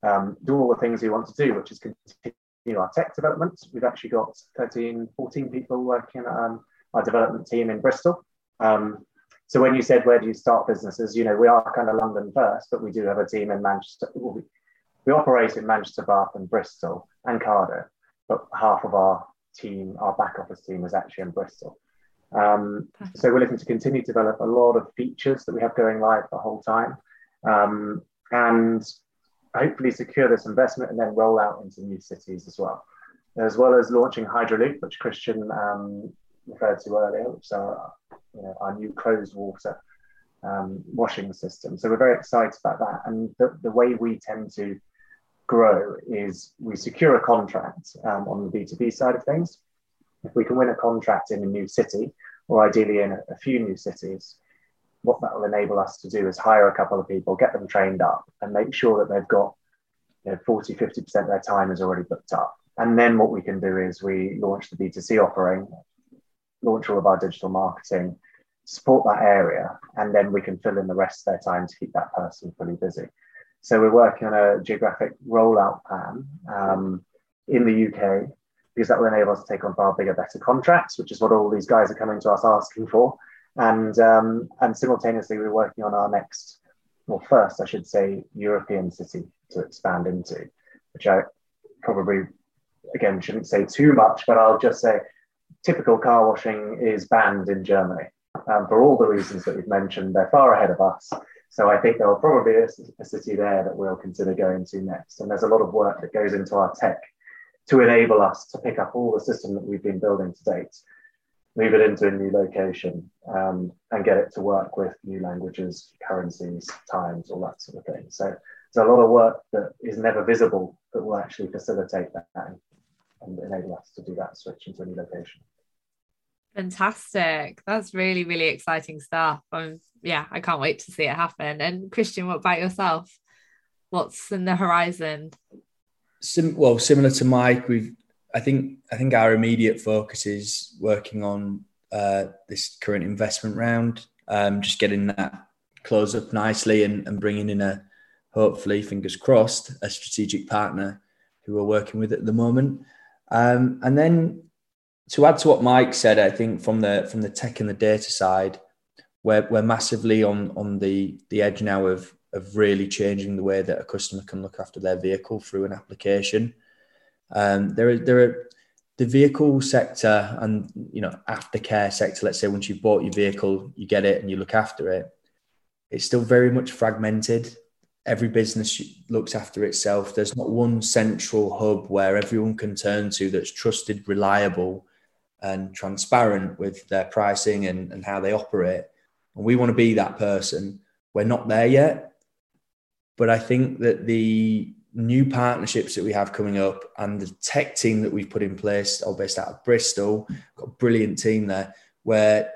um, do all the things we want to do, which is continue our tech development. We've actually got 13, 14 people working on um, our development team in Bristol. Um, so when you said where do you start businesses, you know, we are kind of London first, but we do have a team in Manchester. we, we operate in Manchester, Bath, and Bristol and Cardiff, but half of our team, our back office team, is actually in Bristol. Um, so we're looking to continue to develop a lot of features that we have going live the whole time, um, and hopefully secure this investment and then roll out into new cities as well, as well as launching Hydroloop, which Christian um, referred to earlier, which is our, you know, our new closed water um, washing system. So we're very excited about that. And the, the way we tend to grow is we secure a contract um, on the B2B side of things. If we can win a contract in a new city, or ideally in a, a few new cities, what that will enable us to do is hire a couple of people, get them trained up, and make sure that they've got you know, 40, 50% of their time is already booked up. And then what we can do is we launch the B2C offering, launch all of our digital marketing, support that area, and then we can fill in the rest of their time to keep that person fully busy. So we're working on a geographic rollout plan um, in the UK because that will enable us to take on far bigger, better contracts, which is what all these guys are coming to us asking for. And um, and simultaneously, we're working on our next, well, first, I should say, European city to expand into, which I probably, again, shouldn't say too much, but I'll just say typical car washing is banned in Germany. Um, for all the reasons that we've mentioned, they're far ahead of us. So I think there will probably be a, a, city there that we'll consider going to next. And there's a lot of work that goes into our tech to enable us to pick up all the system that we've been building to date, move it into a new location, um, and get it to work with new languages, currencies, times, all that sort of thing. So there's a lot of work that is never visible that will actually facilitate that and enable us to do that switch into a new location. Fantastic. That's really, really exciting stuff. Yeah, I can't wait to see it happen. And Christian, what about yourself? What's in the horizon? Sim- well, similar to Mike, we've I think I think our immediate focus is working on uh, this current investment round, um, just getting that close up nicely and, and bringing in a hopefully fingers crossed a strategic partner who we're working with at the moment. Um, and then to add to what Mike said, I think from the from the tech and the data side, we're we're massively on on the the edge now of of really changing the way that a customer can look after their vehicle through an application. Um, there are there are the vehicle sector and you know aftercare sector. Let's say once you've bought your vehicle, you get it and you look after it. It's still very much fragmented. Every business looks after itself. There's not one central hub where everyone can turn to that's trusted, reliable, and transparent with their pricing and, and how they operate. And we want to be that person. We're not there yet. But I think that the new partnerships that we have coming up and the tech team that we've put in place, all based out of Bristol, got a brilliant team there, where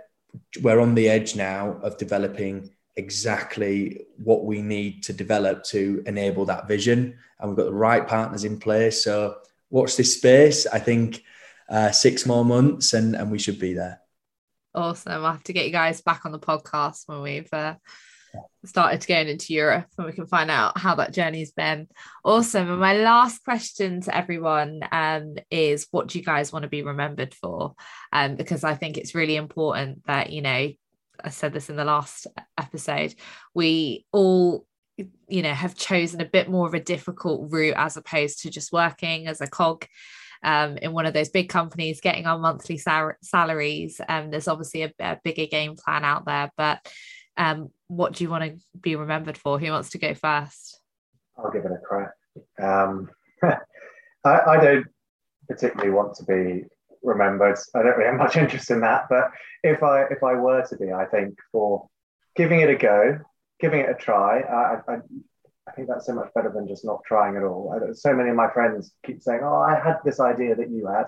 we're on the edge now of developing exactly what we need to develop to enable that vision. And we've got the right partners in place. So watch this space. I think uh, six more months and, and we should be there. Awesome. I'll have to get you guys back on the podcast when we've uh, started going into Europe and we can find out how that journey's been. Awesome. And my last question to everyone um, is what do you guys want to be remembered for? Um, because I think it's really important that, you know, I said this in the last episode, we all you know have chosen a bit more of a difficult route as opposed to just working as a cog um, in one of those big companies, getting our monthly sal- salaries. Um, there's obviously a, a, bigger game plan out there, but um, what do you want to be remembered for? Who wants to go first? I'll give it a crack. Um, I, I, don't particularly want to be remembered. I don't really have much interest in that, but if I if I were to be, I think for giving it a go, giving it a try, I, I, I think that's so much better than just not trying at all. I, so many of my friends keep saying, "Oh, I had this idea that you had."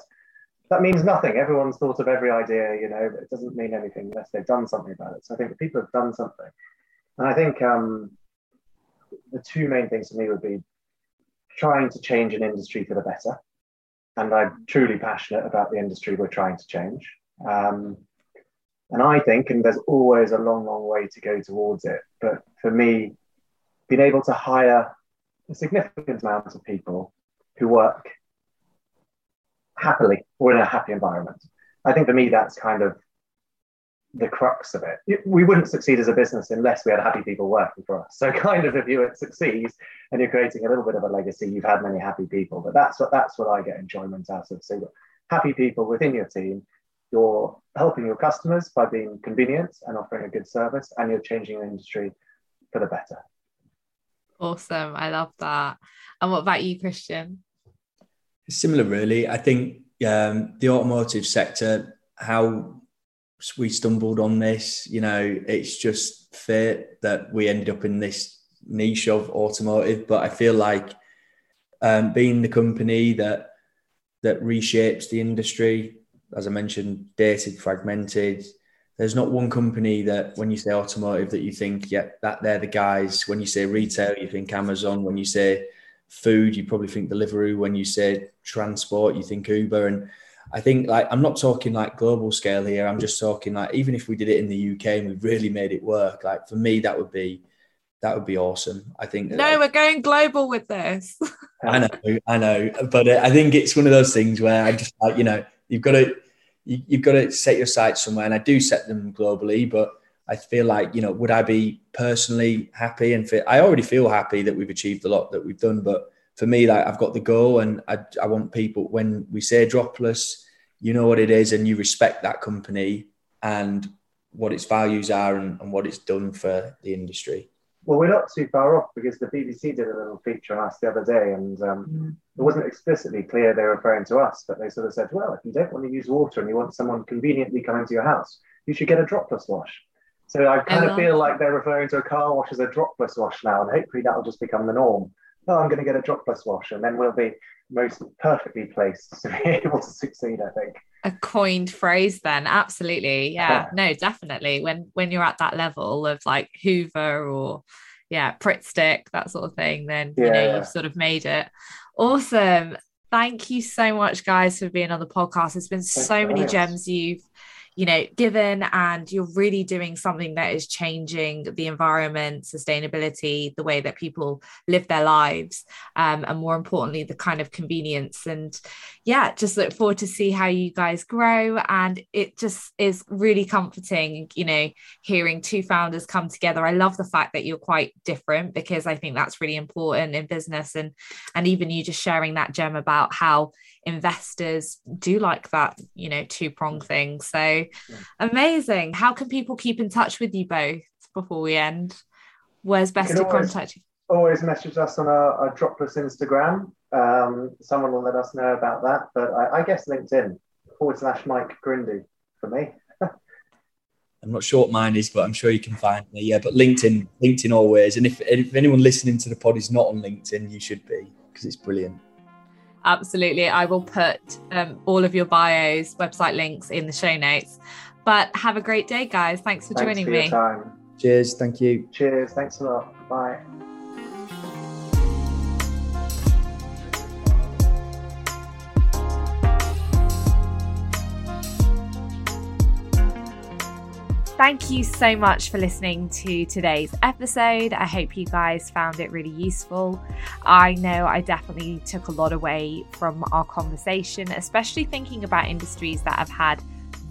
That means nothing. Everyone's thought of every idea, you know, but it doesn't mean anything unless they've done something about it. So I think people have done something, and I think um, the two main things for me would be trying to change an industry for the better. And I'm truly passionate about the industry we're trying to change. Um, and I think, and there's always a long, long way to go towards it. But for me, being able to hire a significant amount of people who work happily or in a happy environment, I think for me, that's kind of the crux of it. We wouldn't succeed as a business unless we had happy people working for us. So kind of if you succeed and you're creating a little bit of a legacy, you've had many happy people. But that's what that's what I get enjoyment out of. So happy people within your team, you're helping your customers by being convenient and offering a good service, and you're changing the industry for the better. Awesome. I love that. And what about you, Christian? Similar, really. I think um, the automotive sector, how we stumbled on this. You know, it's just fate that we ended up in this niche of automotive. But I feel like um, being the company that that reshapes the industry, as I mentioned, dated, fragmented. There's not one company that, when you say automotive, that you think, yeah, that they're the guys. When you say retail, you think Amazon. When you say food, you probably think Deliveroo. When you say transport, you think Uber. And I think like I'm not talking like global scale here. I'm just talking like even if we did it in the UK and we really made it work, like for me that would be that would be awesome. I think. No, like, we're going global with this. I know, I know, but I think it's one of those things where I just like you know you've got to you, you've got to set your sights somewhere, and I do set them globally, but. I feel like you know, would I be personally happy and fit? I already feel happy that we've achieved a lot that we've done, but for me, like I've got the goal, and I, I want people when we say dropless, you know what it is, and you respect that company and what its values are and, and what it's done for the industry. Well, we're not too far off because the BBC did a little feature on us the other day, and um, mm. it wasn't explicitly clear they were referring to us, but they sort of said, "Well, if you don't want to use water and you want someone conveniently coming to your house, you should get a dropless wash." So I kind I of feel like they're referring to a car wash as a dropless wash now, and hopefully that'll just become the norm oh, I'm going to get a dropless wash, and then we'll be most perfectly placed to be able to succeed. I think a coined phrase then absolutely yeah, no definitely when when you're at that level of like hoover or yeah Pritt stick that sort of thing then yeah. you know you've sort of made it. Awesome. Thank you so much guys for being on the podcast. There's been so many gems you've you know given and you're really doing something that is changing the environment sustainability the way that people live their lives um, and more importantly the kind of convenience. And yeah just look forward to see how you guys grow. And it just is really comforting you know hearing two founders come together. I love the fact that you're quite different because i think that's really important in business. And and even you just sharing that gem about how investors do like that, you know, two prong thing. So yeah. amazing. How can people keep in touch with you both before we end? Where's best to always, contact you? Always message us on our, our Dropless Instagram. Um, someone will let us know about that. But I, I guess LinkedIn forward slash Mike Grindy for me. I'm not sure what mine is, but I'm sure you can find me. Yeah, but LinkedIn, LinkedIn always. And if, if anyone listening to the pod is not on LinkedIn, you should be because it's brilliant. Absolutely. I will put um, all of your bios, website links in the show notes. But have a great day, guys. Thanks for Thanks joining for me. Cheers. Thank you. Cheers. Thanks a lot. Bye. Thank you so much for listening to today's episode. I hope you guys found it really useful. I know I definitely took a lot away from our conversation, especially thinking about industries that have had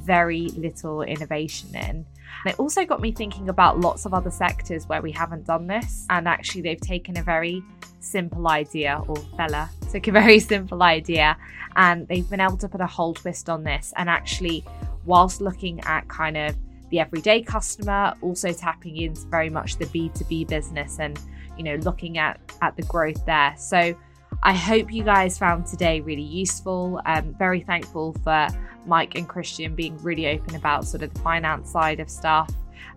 very little innovation in. And it also got me thinking about lots of other sectors where we haven't done this, and actually they've taken a very simple idea, or Bella took a very simple idea, and they've been able to put a whole twist on this. And actually, whilst looking at kind of the everyday customer, also tapping into very much the B2B business and, you know, looking at, at the growth there. So I hope you guys found today really useful. I'm very thankful for Mike and Christian being really open about sort of the finance side of stuff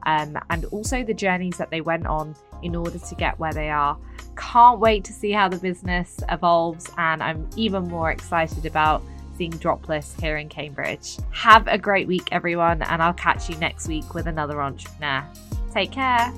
um, and also the journeys that they went on in order to get where they are. Can't wait to see how the business evolves, and I'm even more excited about seeing Dropless here in Cambridge. Have a great week, everyone, and I'll catch you next week with another entrepreneur. Take care.